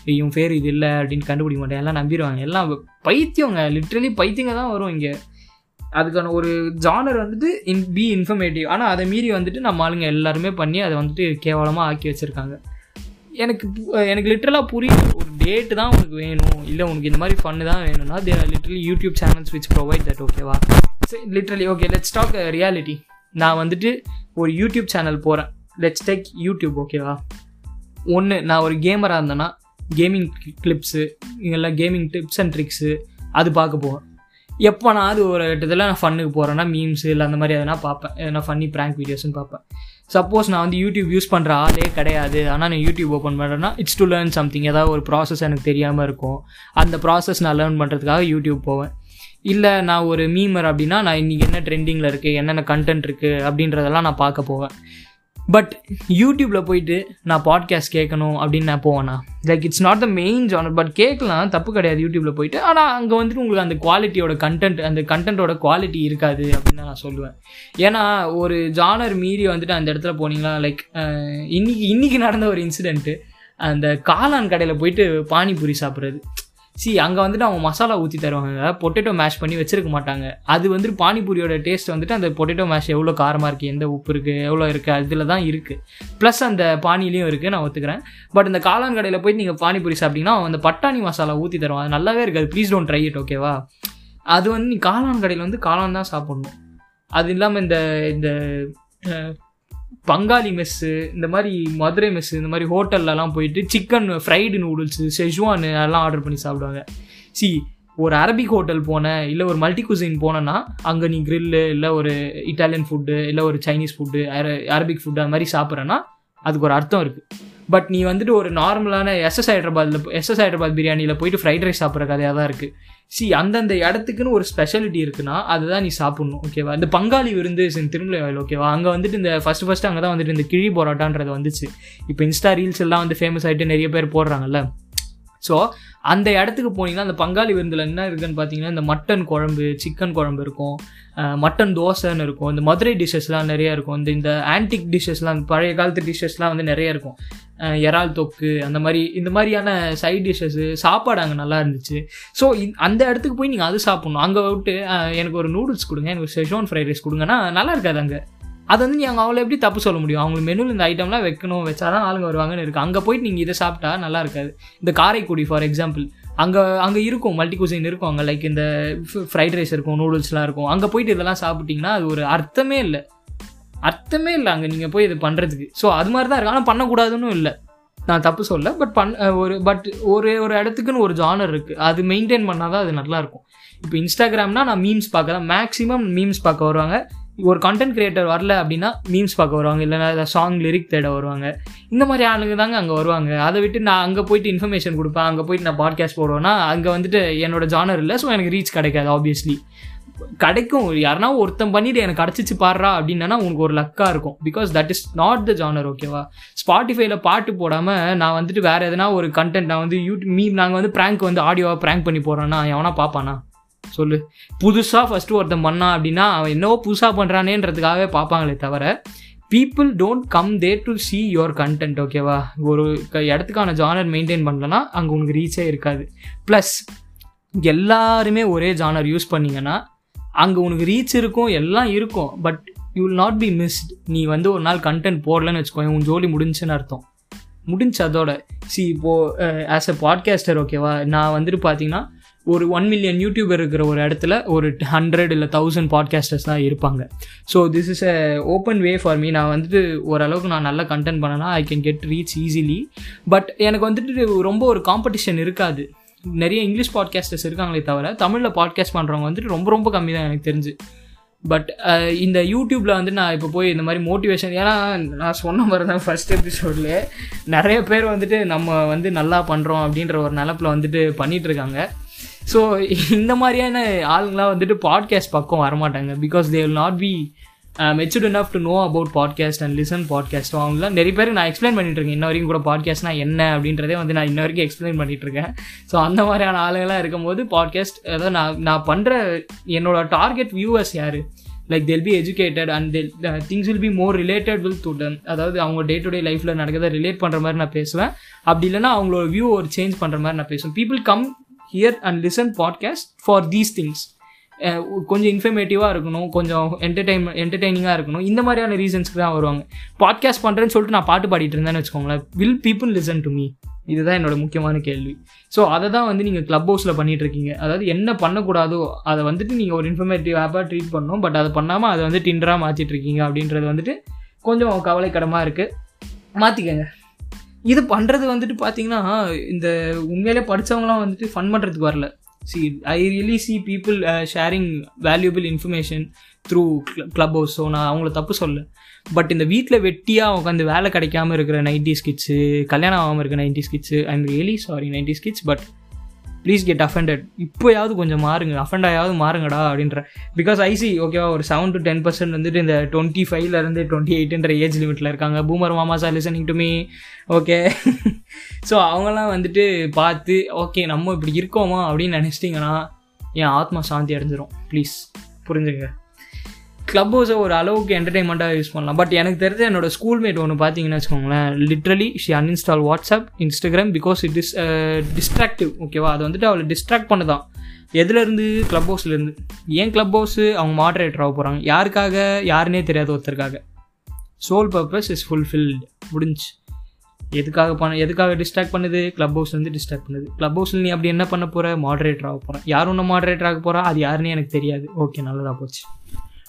இவன் பேர் இது இல்லை அப்படின்னு கண்டுபிடிக்க மாட்டாங்க. எல்லாம் நம்பிடுவாங்க. எல்லாம் பைத்தியங்க. லிட்ரலி பைத்தியங்க தான் வரும் இங்கே. அதுக்கான ஒரு ஜானர் வந்துட்டு இன் பி இன்ஃபர்மேட்டிவ் ஆனால் அதை மீறி வந்துட்டு நம்ம ஆளுங்க எல்லாருமே பண்ணி அதை வந்துட்டு கேவலமாக ஆக்கி வச்சுருக்காங்க. எனக்கு எனக்கு லிட்ரலாக புரியுது ஒரு டேட்டு தான் உனக்கு வேணும். இல்லை உனக்கு இந்த மாதிரி ஃபன்னு தான் வேணும்னா there literally YouTube channels which provide that ஓகேவா literally okay let's talk reality நான் வந்துட்டு ஒரு யூடியூப் சேனல் போகிறேன் லெட்ஸ் டேக் யூடியூப் ஓகேவா ஒன்று நான் ஒரு கேமராக இருந்தேன்னா கேமிங் கிளிப்ஸு இதெல்லாம் கேமிங் டிப்ஸ் அண்ட் ட்ரிக்ஸு அது பார்க்க போவேன். எப்போ நான் அது ஒரு இடத்துல நான் ஃபன்னுக்கு போகிறேன்னா மீம்ஸ் இல்லை அந்த மாதிரி எதனா பார்ப்பேன். எதனா ஃபன்னி ப்ராங்க் வீடியோஸ்னு பார்ப்பேன். சப்போஸ் நான் வந்து யூடியூப் யூஸ் பண்ணுற ஆளே கிடையாது. ஆனால் நான் யூடியூப் ஓப்பன் பண்ணுறேன்னா இட்ஸ் டு லேர்ன் சம்திங் ஏதாவது ஒரு ப்ராசஸ் எனக்கு தெரியாமல் இருக்கும். அந்த ப்ராசஸ் நான் லேர்ன் பண்ணுறதுக்காக யூடியூப் போவேன். இல்லை நான் ஒரு மீமர் அப்படின்னா நான் இன்றைக்கி என்ன ட்ரெண்டிங்கில் இருக்குது என்னென்ன கண்டென்ட் இருக்குது அப்படின்றதெல்லாம் நான் பார்க்க போவேன். பட் யூடியூப்பில் போயிட்டு நான் பாட்காஸ்ட் கேட்கணும் அப்படின்னு நான் போவேண்ணா like it's not the main genre but கேட்கலாம். தப்பு கிடையாது யூடியூப்பில் போயிட்டு. ஆனால் அங்கே வந்துட்டு உங்களுக்கு அந்த குவாலிட்டியோட கண்டென்ட் அந்த கண்டென்ட்டோட குவாலிட்டி இருக்காது அப்படின்னு நான் சொல்லுவேன். ஏன்னா ஒரு ஜானர் மீறி வந்துட்டு அந்த இடத்துல போனீங்களா? லைக் இன்னைக்கு இன்னைக்கு நடந்த ஒரு இன்சிடென்ட்டு அந்த காளான் கடையில் போயிட்டு பானிபூரி சாப்பிட்றது. சி அங்கே வந்துட்டு அவங்க மசாலா ஊற்றி தருவாங்க. பொட்டேட்டோ மேஷ் பண்ணி வச்சிருக்க மாட்டாங்க. அது வந்துட்டு பானிபூரியோட டேஸ்ட் வந்துட்டு அந்த பொட்டேட்டோ மேஷ் எவ்வளோ காரமாக இருக்குது எந்த உப்பு இருக்குது எவ்வளோ இருக்குது அதில் தான் இருக்குது ப்ளஸ் அந்த பானிலையும் இருக்குது நான் ஒத்துக்கிறேன். பட் இந்த காளான் கடையில் போயிட்டு நீங்கள் பானிபூரி சாப்பிட்டீங்கன்னா அவன் அந்த பட்டாணி மசாலா ஊற்றி தருவான் அது நல்லாவே இருக்காது. ப்ளீஸ் டோன்ட் ட்ரை இட் ஓகேவா அது வந்து நீ காளான் கடையில் வந்து காளான் தான் சாப்பிட்ணும். அது இல்லாமல் இந்த இந்த பங்காளி மெஸ்ஸு இந்த மாதிரி மதுரை மெஸ்ஸு இந்த மாதிரி ஹோட்டல்லலாம் போயிட்டு சிக்கன் ஃப்ரைடு நூடுல்ஸு செஜ்வான் அதெல்லாம் ஆர்டர் பண்ணி சாப்பிடுவாங்க. சி ஒரு அரபிக் ஹோட்டல் போனேன் இல்லை ஒரு மல்டி குசின் போனேன்னா அங்கே நீ க்ரில்லு இல்லை ஒரு இட்டாலியன் ஃபுட்டு இல்லை ஒரு சைனீஸ் ஃபுட்டு அரபிக் ஃபுட்டு அந்த மாதிரி சாப்பிட்றேன்னா அதுக்கு ஒரு அர்த்தம் இருக்குது பட் நீ வந்துட்டு ஒரு நார்மலான எஸ்எஸ் ஹைதராபாத்தில் எஸ்எஸ் ஹைதராபாத் பிரியாணியில் போயிட்டு ஃப்ரைட் ரைஸ் சாப்பிட்ற கதையாக தான் இருக்குது சி அந்தந்த இடத்துக்குன்னு ஒரு ஸ்பெஷாலிட்டி இருக்குன்னா அதுதான் நீ சாப்பிட்ணும் ஓகேவா இந்த பங்காளி விருந்து திருமலை திருமலைவாயில் ஓகேவா அங்கே வந்துட்டு இந்த ஃபஸ்ட்டு ஃபஸ்ட்டு அங்கே தான் வந்துட்டு இந்த கிழி போராட்டான்றது வந்துச்சு. இப்போ இன்ஸ்டா ரீல்ஸ் எல்லாம் வந்து ஃபேமஸ் ஆகிட்டு நிறைய பேர் போடுறாங்கல்ல. ஸோ அந்த இடத்துக்கு போனீங்கன்னா அந்த பங்காளி விருந்தில் என்ன இருக்குன்னு பார்த்தீங்கன்னா இந்த மட்டன் குழம்பு சிக்கன் குழம்பு இருக்கும். மட்டன் தோசைன்னு இருக்கும். இந்த மதுரை டிஷ்ஷஸ்லாம் நிறையா இருக்கும். இந்த இந்த ஆன்டிக் டிஷ்ஷஸ்லாம் பழைய காலத்து டிஷ்ஷஸ்லாம் வந்து நிறையா இருக்கும். இறால் தொக்கு அந்த மாதிரி இந்த மாதிரியான சைட் டிஷ்ஷஸ்ஸு சாப்பாடு அங்கே நல்லா இருந்துச்சு. ஸோ அந்த இடத்துக்கு போய் நீங்கள் அது சாப்பிட்ணும். அங்கே விட்டு எனக்கு ஒரு நூடுல்ஸ் கொடுங்க. எனக்கு செஷோன் ஃப்ரைட் ரைஸ் கொடுங்கன்னா நல்லா இருக்காது அங்கே. அது வந்து நீ அங்கே அவங்கள எப்படி தப்பு சொல்ல முடியும்? அவங்களுக்கு மெனுவில் இந்த ஐட்டம்லாம் வைக்கணும் வச்சா தான் ஆளுங்க வருவாங்கன்னு இருக்குது அங்கே போயிட்டு நீங்கள் இதை சாப்பிட்டா நல்லா இருக்காது. இந்த காரைக்குடி ஃபார் எக்ஸாம்பிள் அங்கே அங்கே இருக்கும் மல்டி குசின் இருக்கும் அங்கே. லைக் இந்த ஃப்ரைட் ரைஸ் இருக்கும் நூடுல்ஸ்லாம் இருக்கும். அங்கே போயிட்டு இதெல்லாம் சாப்பிட்டீங்கன்னா அது ஒரு அர்த்தமே இல்லை. அர்த்தமே இல்லை அங்கே நீங்கள் போய் இது பண்ணுறதுக்கு ஸோ அது மாதிரி தான் இருக்கு. ஆனால் பண்ணக்கூடாதுன்னு இல்லை. நான் தப்பு சொல்ல பட் பண் ஒரு பட் ஒரு ஒரு இடத்துக்குன்னு ஒரு ஜானர் இருக்குது அது மெயின்டைன் பண்ணால் தான் அது நல்லாயிருக்கும் இப்போ இன்ஸ்டாகிராம்னா நான் மீம்ஸ் பார்க்க தான் மேக்ஸிமம் மீம்ஸ் பார்க்க வருவாங்க. ஒரு கண்டென்ட் கிரியேட்டர் வரல அப்படின்னா மீம்ஸ் பார்க்க வருவாங்க இல்லைன்னா சாங் லிரிக் தேட வருவாங்க. இந்த மாதிரி ஆளுங்க தாங்க அங்கே வருவாங்க. அதை விட்டு நான் அங்கே போயிட்டு இன்ஃபர்மேஷன் கொடுப்பேன் அங்கே போயிட்டு நான் பாட்காஸ்ட் போடுவேன்னா அங்கே வந்துட்டு என்னோட ஜானர் இல்லை ஸோ எனக்கு ரீச் கிடைக்காது ஆப்வியஸ்லி கிடைக்கும். யாருனா ஒருத்தன் பண்ணிட்டு எனக்கு கிடச்சிச்சு பாடுறா அப்படின்னா உனக்கு ஒரு லக்காக இருக்கும். Because that is not the genre ஓகேவா ஸ்பாட்டிஃபைல பாட்டு போடாமல் நான் வந்துட்டு வேறு எதனா ஒரு கண்டென்ட் நான் வந்து யூடியூப் மீ நாங்கள் வந்து ப்ராங்க் வந்து ஆடியோவாக ப்ராங்க் பண்ணி போடுறோன்னா எவனா பார்ப்பானா? சொல்லு. புதுசாக ஃபஸ்ட்டு ஒருத்தன் பண்ணான் அப்படின்னா அவன் என்னவோ புதுசாக பண்ணுறானேன்றதுக்காகவே பார்ப்பாங்களே தவிர people don't come there to see your content ஓகேவா ஒரு இடத்துக்கான ஜானர் மெயின்டைன் பண்ணலன்னா அங்கே உனக்கு ரீச்சே இருக்காது. ப்ளஸ் எல்லாருமே ஒரே ஜானர் யூஸ் பண்ணிங்கன்னா அங்கே உனக்கு ரீச் இருக்கும் எல்லாம் இருக்கும் but you will not be missed நீ வந்து ஒரு நாள் கண்டென்ட் போடலன்னு வச்சுக்கோங்க உன் ஜோலி முடிஞ்சுன்னு அர்த்தம். முடிஞ்சு அதோட. சி இப்போது ஆஸ் அ பாட்காஸ்டர் ஓகேவா நான் வந்துட்டு பார்த்தீங்கன்னா ஒரு ஒன் மில்லியன் யூடியூபர் இருக்கிற ஒரு இடத்துல ஒரு ஹண்ட்ரட் இல்லை தௌசண்ட் பாட்காஸ்டர்ஸ் தான் இருப்பாங்க. So this is a open way for me நான் வந்துட்டு ஓரளவுக்கு நான் நல்லா கண்டென்ட் பண்ணனா I can get reach easily but எனக்கு வந்துட்டு ரொம்ப ஒரு காம்படிஷன் இருக்காது. நிறைய இங்கிலீஷ் பாட்காஸ்டர்ஸ் இருக்காங்களே தவிர தமிழில் பாட்காஸ்ட் பண்ணுறவங்க வந்துட்டு ரொம்ப ரொம்ப கம்மி தான் எனக்கு தெரிஞ்சு. பட் இந்த யூடியூப்பில் வந்து நான் இப்போ போய் இந்த மாதிரி மோட்டிவேஷன் ஏன்னா நான் சொன்ன மாதிரி தான் ஃபஸ்ட் எபிசோடில் நிறைய பேர் வந்துட்டு நம்ம வந்து நல்லா பண்ணுறோம் அப்படின்ற ஒரு நிலப்பில் வந்துட்டு பண்ணிகிட்ருக்காங்க இருக்காங்க. ஸோ இந்த மாதிரியான ஆளுங்களாம் வந்துட்டு பாட்காஸ்ட் பக்கம் வரமாட்டாங்க because they will not be matured enough to know about podcast and listen podcast அவங்களாம் நிறைய பேர் நான் எக்ஸ்பிளைன் பண்ணிட்டு இருக்கேன். இன்ன வரைக்கும் கூட பாட்காஸ்ட்னா என்ன அப்படின்றதே வந்து நான் இன்ன வரைக்கும் எக்ஸ்பிளைன் பண்ணிட்டு இருக்கேன். ஸோ அந்த மாதிரியான ஆளுங்களாம் இருக்கும்போது பாட்காஸ்ட் அதாவது நான் நான் பண்ணுற என்னோட டார்கெட் வியூவர்ஸ் யார்? Like they'll be educated and they'll things will be more related will to done அதாவது அவங்க டே டு டே லைஃப்பில் நடக்கிறத ரிலேட் பண்ணுற மாதிரி நான் பேசுவேன். அப்படி இல்லைன்னா அவங்களோட வியூ ஒரு சேஞ்ச் பண்ணுற மாதிரி நான் பேசுவேன். People come here and listen podcast for these things கொஞ்சம் இன்ஃபர்மேட்டிவாக இருக்கணும் கொஞ்சம் என்டர்டைன் என்டர்டைனிங்காக இருக்கணும். இந்த மாதிரியான ரீசன்ஸ்க்கு தான் வருவாங்க. பாட்காஸ்ட் பண்ணுறேன்னு சொல்லிட்டு நான் பாட்டு பாடிட்டு இருந்தேன்னு வச்சுக்கோங்களேன். Will people listen to me இதுதான் என்னோட முக்கியமான கேள்வி. ஸோ அதை தான் வந்து நீங்கள் க்ளப் ஹவுஸில் பண்ணிகிட்டு இருக்கீங்க. அதாவது என்ன பண்ணக்கூடாதோ அதை வந்துட்டு நீங்கள் ஒரு இன்ஃபர்மேட்டிவ் ஆப்பாக ட்ரீட் பண்ணணும். பட் அதை பண்ணாமல் அதை வந்து டிண்டராக மாற்றிட்டு இருக்கீங்க அப்படின்றது வந்துட்டு கொஞ்சம் கவலைக்கிடமாக இருக்குது மாற்றிக்கங்க இது பண்ணுறது வந்துட்டு பார்த்தீங்கன்னா இந்த உண்மையிலே படித்தவங்களாம் வந்துட்டு ஃபன் பண்ணுறதுக்கு வரல. See I really see people sharing valuable information through club ஹவுஸோ ஸோ நான் அவங்கள தப்பு சொல்ல பட் இந்த வீட்டில் வெட்டியாக உட்காந்து வேலை கிடைக்காம இருக்கிற நைன்டி ஸ்கிட்ஸு கல்யாணம் ஆகாமல் இருக்கிற ninety skits I am really sorry ninety skits but please get offended இப்போயாவது கொஞ்சம் மாறுங்க. அஃபெண்டாயாவது மாறுங்கடா அப்படின்ற. பிகாஸ் ஐசி ஓகேவா ஒரு செவன் டு டென் பர்சன்ட் வந்துட்டு இந்த டுவெண்ட்டி ஃபைவ்லேருந்து டுவெண்ட்டி எயிட்ன்ற ஏஜ் லிமிட்டில் இருக்காங்க. பூமர் மாமா sir listening to me okay so அவங்கெல்லாம் வந்துட்டு பார்த்து ஓகே நம்ம இப்படி இருக்கோமா அப்படின்னு நினச்சிட்டிங்கன்னா என் ஆத்மா சாந்தி அடைஞ்சிரும். ப்ளீஸ் புரிஞ்சுங்க. க்ளப் ஹவுஸை ஒரு அளவுக்கு என்டர்டைன்மெண்ட்டாக யூஸ் பண்ணலாம். பட் எனக்கு தெரிஞ்ச என்னோட ஸ்கூல்மேட் ஒன்று பார்த்தீங்கன்னு வச்சுக்கோங்களேன் literally she uninstall WhatsApp Instagram because it is distractive ஓகேவா அது வந்துட்டு அவளை டிஸ்ட்ராக்ட் பண்ணுதான். எதுலேருந்து க்ளப் ஹவுஸ்லேருந்து ஏன் க்ளப் ஹவுஸு அவங்க மாட்ரேட்டர் ஆக போகிறாங்க யாருக்காக? யாருன்னே தெரியாத ஒருத்தருக்காக. சோல் பர்பஸ் இஸ் ஃபுல்ஃபில்டு முடிஞ்சு. எதுக்காக பண்ண எதுக்காக டிஸ்ட்ராக்ட் பண்ணுது? க்ளப் ஹவுஸ்லேருந்து டிஸ்ட்ராக்ட் பண்ணுது. க்ளப் ஹவுஸில் நீ அப்படி என்ன பண்ண போகிற மாடரேட்டர் ஆக போகிறேன் யார் ஒன்று மாடரேட்டர் ஆக போகிறா அது யாருன்னே எனக்கு தெரியாது. ஓகே நல்லதாக போச்சு.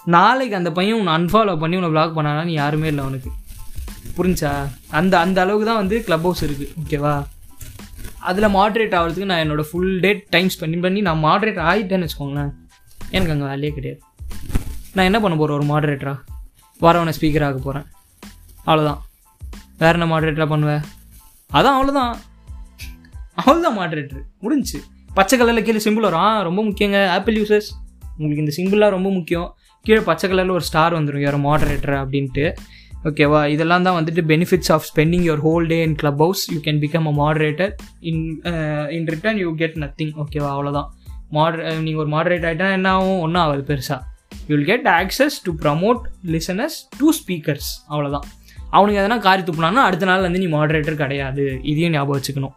நாளைக்கு அந்த பையன் உன்னை அன்ஃபாலோ பண்ணி உன்னை பிளாக் பண்ணானா நீ யாருமே இல்லை அவனுக்கு புரிஞ்சா அந்த அந்த அளவுக்கு தான் வந்து க்ளப் ஹவுஸ் இருக்குது ஓகேவா அதில் மாட்ரேட் ஆகிறதுக்கு நான் என்னோடய ஃபுல் டே டைம் ஸ்பெண்ட் பண்ணி நான் மாட்ரேட் ஆகிட்டேன்னு வச்சுக்கோங்களேன். எனக்கு அங்கே வேலையே கிடையாது. நான் என்ன பண்ண போகிறேன் ஒரு மாட்ரேட்டராக வரவனை ஸ்பீக்கர் ஆக போகிறேன் அவ்வளோதான் வேற என்ன மாட்ரேட்டராக பண்ணுவேன் அதான் அவ்வளோதான் அவ்வளோதான் மாட்ரேட்ரு முடிஞ்சுச்சு. பச்சை கலரில் கீழே சிம்பிள் வரும். ஆ ரொம்ப முக்கியங்க. ஆப்பிள் யூசர்ஸ் உங்களுக்கு இந்த சிம்பிளாக ரொம்ப முக்கியம். கீழே பச்சை கலரில் ஒரு ஸ்டார் வந்துடும் யாரோ மாடரேட்டர் அப்படின்ட்டு. ஓகேவா இதெல்லாம் தான் வந்துட்டு benefits of spending your whole day in Clubhouse you can become a moderator in in return you get nothing ஓகேவா அவ்வளோதான் மாடர் நீங்கள் ஒரு மாடரேட் ஆகிட்டா என்ன ஆகும்? ஒன்றும் ஆகாது பெருசாக you will get access to promote listeners to speakers அவ்வளோதான் அவனுக்கு எதனா காரி துப்புனான்னா அடுத்த நாள் வந்து நீ மாடரேட்டர் கிடையாது. இதையும் ஞாபகம் வச்சுக்கணும்.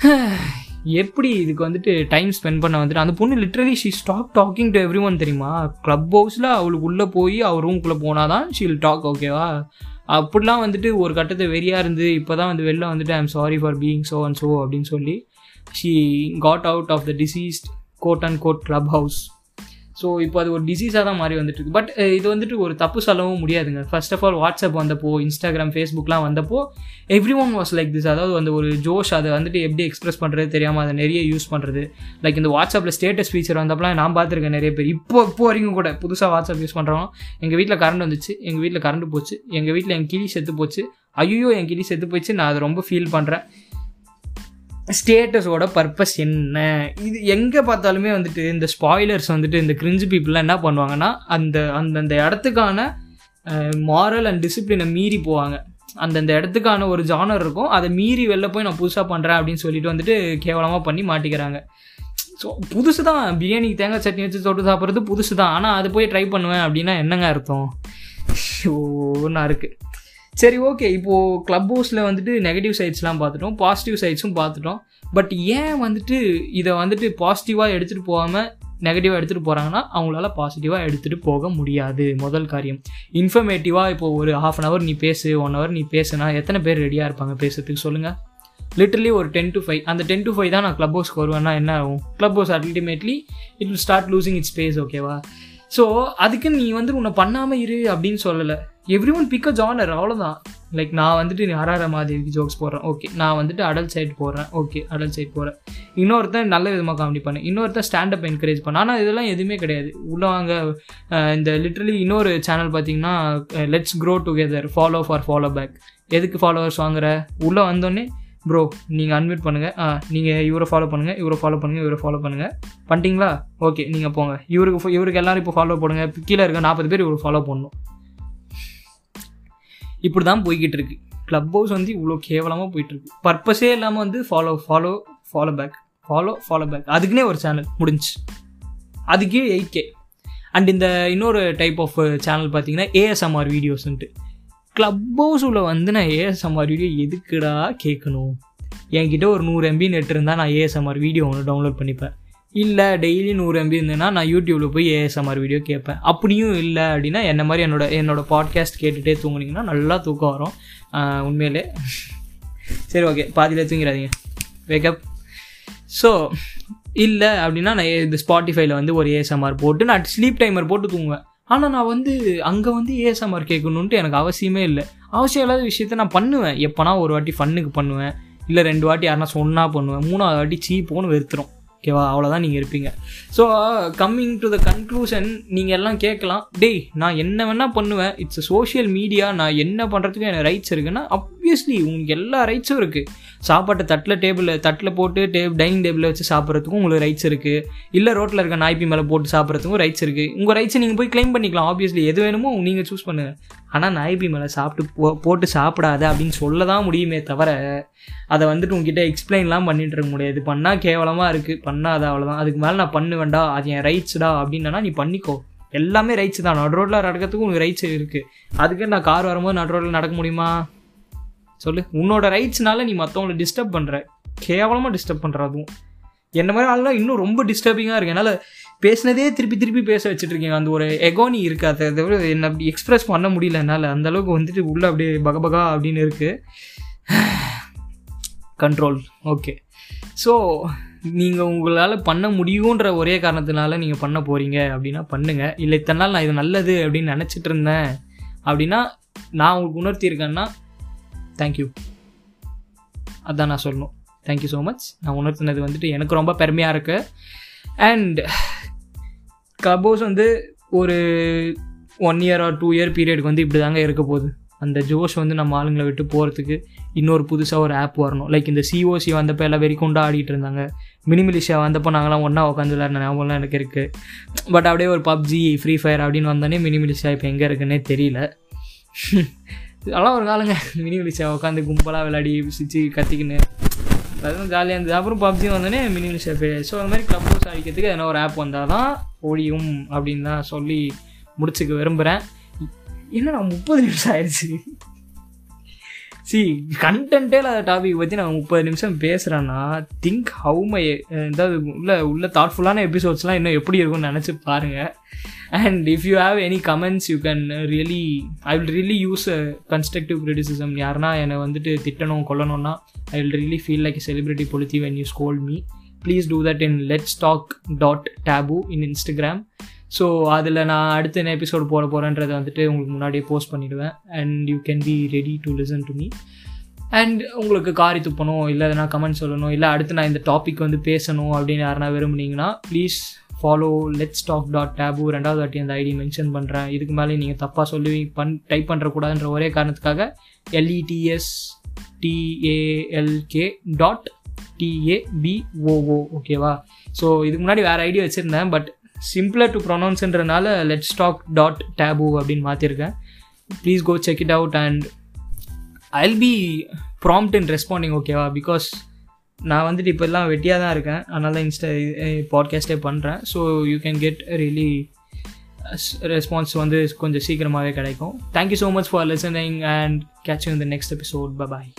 *sighs* எப்படி இதுக்கு வந்துட்டு டைம் ஸ்பெண்ட் பண்ண வந்துட்டு அந்த பொண்ணு literally she stop talking to everyone தெரியுமா? க்ளப் ஹவுஸில் அவளுக்கு உள்ளே போய் அவள் ரூம்குள்ளே போனால் தான் ஷீல் டாக் ஓகேவா அப்படிலாம் வந்துட்டு ஒரு கட்டத்தை வெறியாக இருந்து இப்போ தான் வந்து வெளில வந்துட்டு I'm sorry for being so and so அப்படின்னு சொல்லி she got out of the diseased got and got Clubhouse so இப்போ அது ஒரு டிசீஸாக தான் மாறி வந்துட்டுருக்கு. பட் இது வந்துட்டு ஒரு தப்பு சொல்லவும் முடியாதுங்க. ஃபர்ஸ்ட் ஆஃப் ஆல் வாட்ஸ்அப் வந்தப்போ இன்ஸ்டாகிராம் ஃபேஸ்புக்லாம் வந்தப்போ everyone was like this அதாவது அந்த ஒரு ஜோஷ் அதை வந்துட்டு எப்படி எக்ஸ்பிரஸ் பண்ணுறது தெரியாமல் அதை நிறைய யூஸ் பண்ணுறது லைக் இந்த வாட்ஸ்அப்பில் ஸ்டேட்டஸ் ஃபீச்சர் வந்தப்பலாம் நான் பார்த்துருக்கேன் நிறைய பேர். இப்போ இப்போ வரைக்கும் கூட புதுசாக வாட்ஸ்அப் யூஸ் பண்ணுறோம் எங்கள் வீட்டில் கரண்ட் வந்துச்சு எங்கள் வீட்டில் கரண்ட் போச்சு எங்கள் வீட்டில் என் கிளி செத்து போச்சு ஐயோ என் கிளி செத்து போச்சு நான் அதை ரொம்ப ஃபீல் பண்ணுறேன் ஸ்டேட்டஸோட பர்பஸ் என்ன? இது எங்கே பார்த்தாலுமே வந்துட்டு இந்த ஸ்பாய்லர்ஸ் வந்துட்டு இந்த கிரிஞ்சு பீப்புளெலாம் என்ன பண்ணுவாங்கன்னா அந்த அந்தந்த இடத்துக்கான மாரல் அண்ட் டிசிப்ளினை மீறி போவாங்க. அந்தந்த இடத்துக்கான ஒரு ஜானர் இருக்கும். அதை மீறி வெளில போய் நான் புதுசாக பண்ணுறேன் அப்படின்னு சொல்லிட்டு வந்துட்டு கேவலமாக பண்ணி மாட்டிக்கிறாங்க. ஸோ புதுசு தான். பிரியாணிக்கு தேங்காய் சட்னி வச்சு தொட்டு சாப்பிட்றது புதுசு தான். ஆனால் அது போய் ட்ரை பண்ணுவேன் அப்படின்னா என்னங்க அர்த்தம்? ஒன்றா இருக்குது சரி ஓகே இப்போது க்ளப் ஹவுஸில் வந்துட்டு நெகட்டிவ் சைட்ஸ்லாம் பார்த்துட்டோம். பாசிட்டிவ் சைட்ஸும் பார்த்துட்டோம். பட் ஏன் வந்துட்டு இதை வந்துட்டு பாசிட்டிவாக எடுத்துகிட்டு போகாமல் நெகட்டிவாக எடுத்துகிட்டு போகிறாங்கன்னா அவங்களால பாசிட்டிவாக எடுத்துகிட்டு போக முடியாது. முதல் காரியம். இன்ஃபர்மேட்டிவாக இப்போ ஒரு ஹாஃப் அன் ஹவர் நீ பேசு ஒன் ஹவர் நீ பேசுனா எத்தனை பேர் ரெடியாக இருப்பாங்க பேசுறதுக்கு சொல்லுங்கள் லிட்டர்லி ஒரு டென் டு ஃபைவ் அந்த டென் டு ஃபைவ் தான் நான் க்ளப் ஹவுஸ்க்கு வருவேன்னா என்ன ஆகும்? Clubhouse ultimately it will start losing its space ஓகேவா ஸோ அதுக்கு நீ வந்து உன்னை பண்ணாமல் இரு அப்படின்னு சொல்லலை. Everyone pick a genre அவ்வளோதான் லைக் நான் வந்துட்டு ஹரார மாதிரி ஜோக்ஸ் போடுறேன். ஓகே நான் வந்துட்டு அடல்ட் சைட் போடுறேன். ஓகே அடல்ட் சைட் போகிறேன் இன்னொருத்தன் நல்ல விதமாக காமெடி பண்ணேன் இன்னொருத்தன் ஸ்டாண்டப் என்கரேஜ் பண்ண. ஆனால் இதெல்லாம் எதுவுமே கிடையாது. உள்ள வாங்க இந்த லிட்ரலி இன்னொரு சேனல் பார்த்தீங்கன்னா let's grow together follow for follow back எதுக்கு ஃபாலோவர்ஸ் வாங்குற? உள்ளே வந்தோடனே ப்ரோ நீங்கள் அன்மியூட் பண்ணுங்கள் ஆ நீங்கள் இவரை ஃபாலோ பண்ணுங்கள் இவரை ஃபாலோ பண்ணுங்கள் இவரை ஃபாலோ பண்ணுங்கள் பண்ணிட்டீங்களா? ஓகே நீங்கள் போங்க. இவருக்கு இவருக்கு எல்லோரும் இப்போ ஃபாலோ பண்ணுங்க கீழே இருக்க நாற்பது பேர் இவர் ஃபாலோ பண்ணணும் இப்படி தான் போய்கிட்டு இருக்கு. க்ளப் ஹவுஸ் வந்து இவ்வளோ கேவலமாக போயிட்டு இருக்கு. பர்பஸே இல்லாமல் வந்து follow follow follow back follow follow back அதுக்குன்னே ஒரு சேனல் முடிஞ்சு அதுக்கே எயிட் கே அண்ட் இந்த இன்னொரு டைப் ஆஃப் சேனல் பார்த்தீங்கன்னா ஏஎஸ்எம்ஆர் வீடியோஸ்ன்ட்டு க்ளப் ஹவுஸ் வந்து நான் ஏஎஸ்எம்ஆர் வீடியோ எதுக்குடா கேட்கணும் என்கிட்ட ஒரு நூறு எம்பி நெட் இருந்தால் நான் ஏஎஸ்எம்ஆர் வீடியோ ஒன்று டவுன்லோட் பண்ணிப்பேன். இல்லை டெய்லி நூறு எம்பி இருந்ததுன்னா நான் யூடியூப்பில் போய் ஏஎஸ்எம்ஆர் வீடியோ கேட்பேன். அப்படியும் இல்லை அப்படின்னா என்ன மாதிரி என்னோட என்னோட பாட்காஸ்ட் கேட்டுகிட்டே தூங்குனீங்கன்னா நல்லா தூக்கம் வரும். உண்மையிலே. சரி ஓகே பாதியில் தூங்கிடாதீங்க. வேக்கப் ஸோ இல்லை அப்படின்னா நான் இந்த ஸ்பாட்டிஃபைல வந்து ஒரு ஏஎஸ்எம்ஆர் போட்டு நான் ஸ்லீப் டைமர் போட்டு தூங்குவேன். ஆனால் நான் வந்து அங்கே வந்து ஏஎஸ்எம்ஆர் கேட்கணுன்ட்டு எனக்கு அவசியமே இல்லை. அவசியம் இல்லாத விஷயத்த நான் பண்ணுவேன். எப்போனா ஒரு வாட்டி ஃபன்னுக்கு பண்ணுவேன். இல்லை ரெண்டு வாட்டி யாருனா சொன்னால் பண்ணுவேன். மூணாவது வாட்டி சீப்போன்னு வெறுத்துரும். ஓகேவா அவ்வளோதான் நீங்கள் இருப்பீங்க. So coming to the conclusion நீங்கள் எல்லாம் கேட்கலாம். டேய் நான் என்ன வேணால் பண்ணுவேன். இட்ஸ் சோஷியல் மீடியா நான் என்ன பண்ணுறதுக்கு எனக்கு ரைட்ஸ் இருக்குன்னா அப்வியஸ்லி உங்களுக்கு எல்லா ரைட்ஸும் இருக்குது சாப்பாட்டை தட்டில் டேபிளில் தட்டில் போட்டு டே டைனிங் டேபிளில் வச்சு சாப்பிட்றதுக்கும் உங்களுக்கு ரைட்ஸ் இருக்குது இல்லை ரோட்டில் இருக்க நாய்ப்பி மேலே போட்டு சாப்பிட்றதுக்கும் ரைட்ஸ் இருக்குது உங்கள் ரைட்ஸை நீங்கள் போய் க்ளைம் பண்ணிக்கலாம். ஆப்வியஸ்லி எது வேணுமோ நீங்கள் சூஸ் பண்ணுங்கள் ஆனால் நாய்ப்பி மேலே சாப்பிட்டு போ போட்டு சாப்பிடாத அப்படின்னு சொல்ல தான் முடியுமே தவிர அதை வந்துட்டு உங்ககிட்ட எக்ஸ்பிளைன்லாம் பண்ணிட்டு இருக்க முடியாது. பண்ணால் கேவலமாக இருக்குது பண்ணாத அவ்வளோதான் அதுக்கு மேலே நான் பண்ணுவேன்டா அது என் ரைட்ஸ்டா அப்படின்னா நீ பண்ணிக்கோ. எல்லாமே ரைட்ஸ் தான். நடு ரோட்டில் நடக்கிறதுக்கும் உனக்கு ரைட்ஸ் இருக்குது அதுக்கு நான் கார் வரும்போது நடு ரோட்டில் நடக்க முடியுமா? சொல்லு. உன்னோட ரைட்ஸ்னால நீ மற்றவங்கள டிஸ்டர்ப் பண்ணுற கேவலமாக டிஸ்டர்ப் பண்ணுற அதுவும். என்ன மாதிரி ஆளுலாம் இன்னும் ரொம்ப டிஸ்டர்பிங்காக இருக்கு. என்னால் பேசினதே திருப்பி திருப்பி பேச வச்சுட்டு இருக்கீங்க அந்த ஒரு எகோனி இருக்கு. அதை தவிர என்ன அப்படி எக்ஸ்பிரஸ் பண்ண முடியல என்னால். அந்த அளவுக்கு வந்துட்டு உள்ளே அப்படியே பகபகா அப்படின்னு இருக்குது கண்ட்ரோல் ஓகே ஸோ நீங்கள் உங்களால் பண்ண முடியுன்ற ஒரே காரணத்தினால நீங்கள் பண்ண போகிறீங்க அப்படின்னா பண்ணுங்கள் இல்லை இத்தனை நாள் நான் இது நல்லது அப்படின்னு நினச்சிட்டு இருந்தேன் அப்படின்னா நான் உங்களுக்கு உணர்த்தியிருக்கேன்னா தேங்க்யூ அதான் நான் சொல்லணும். தேங்க்யூ ஸோ மச் நான் உணர்த்தினது வந்துட்டு எனக்கு ரொம்ப பெருமையாக இருக்கு. அண்ட் கபோஸ் வந்து ஒரு one year or two year பீரியடுக்கு வந்து இப்படி தாங்க இருக்க போகுது. அந்த ஜோஷ் வந்து நம்ம ஆளுங்களை விட்டு போகிறதுக்கு இன்னொரு புதுசாக ஒரு ஆப் வரணும். லைக் இந்த சிஓசி வந்தப்போ எல்லாம் வெறி கொண்டா ஆடிட்டு இருந்தாங்க. மினிமிலிஷியா வந்தப்போ நாங்களாம் ஒன்றா உட்காந்து விளையாடின ஞாபகம்லாம் எனக்கு இருக்குது பட் அப்படியே ஒரு பப்ஜி ஃப்ரீ ஃபயர் அப்படின்னு வந்தோடனே மினிமிலிஷியா இப்போ எங்கே இருக்குன்னே தெரியல. அதெல்லாம் ஒரு காலங்க. மினிமிலிஷா உட்காந்து கும்பலாக விளையாடி சிச்சு கத்திக்கின்னு. அதுவும் ஜாலியாக இருந்தது. அப்புறம் பப்ஜி வந்தோடனே மினிமிலிஷா பே ஸோ அந்த மாதிரி க்ளப் ஹவுஸ் அடிக்கிறதுக்கு எதனா ஒரு ஆப் வந்தால் தான் ஒழியும் அப்படின்னு தான் சொல்லி முடிச்சுக்க விரும்புகிறேன் என்ன நான் முப்பது நிமிஷம் ஆயிடுச்சு. சி கண்டென்ட்டே இல்லாத டாபிக் பற்றி நான் முப்பது நிமிஷம் பேசுகிறேன்னா திங்க் ஹவு மை ஏதாவது உள்ள உள்ள தாட்ஃபுல்லான எபிசோட்ஸ்லாம் இன்னும் எப்படி இருக்கும்னு நினச்சி பாருங்கள் and if you have any comments you can really I will really use constructive criticism யாருன்னா என்னை வந்துட்டு திட்டணும் கொல்லணும்னா I will really feel like celebrity polity when you scold me please do that in let's talk dot taboo in Instagram so அதில் நான் அடுத்த என்ன எபிசோடு போட போகிறேன்றதை வந்துட்டு உங்களுக்கு முன்னாடியே போஸ்ட் பண்ணிவிடுவேன் and you can be ready to listen to me and உங்களுக்கு காரி துப்பணும் இல்லை எதனா கமெண்ட் சொல்லணும் இல்லை அடுத்து நான் இந்த டாபிக் வந்து பேசணும் அப்படின்னு யாருனா விரும்புனீங்கன்னா please follow let's talk dot Tabu ரெண்டாவது வாட்டி அந்த ஐடி மென்ஷன் பண்ணுறேன் இதுக்கு மேலே நீங்கள் தப்பாக சொல்லி பண் டைப் பண்ணுறக்கூடாதுன்ற ஒரே காரணத்துக்காக எல்இடிஎஸ் டிஏஎல்கே டாட் டிஏபிஓஓ ஓகேவா ஸோ இதுக்கு முன்னாடி வேறு ஐடி வச்சுருந்தேன் பட் சிம்பிளர் டு ப்ரொனவுன்ஸ்ன்றனால லெட் ஸ்டாக் டாட் டேபு அப்படின்னு மாற்றிருக்கேன் please go check it out and I'll be prompt in responding ஓகேவா பிகாஸ் நான் வந்துட்டு இப்போல்லாம் வெட்டியாக தான் இருக்கேன். அதனால தான் இன்ஸ்டா பாட்காஸ்டே பண்ணுறேன் so you can get really response வந்து கொஞ்சம் சீக்கிரமாகவே கிடைக்கும். Thank you so much for listening and catch in the next episode bye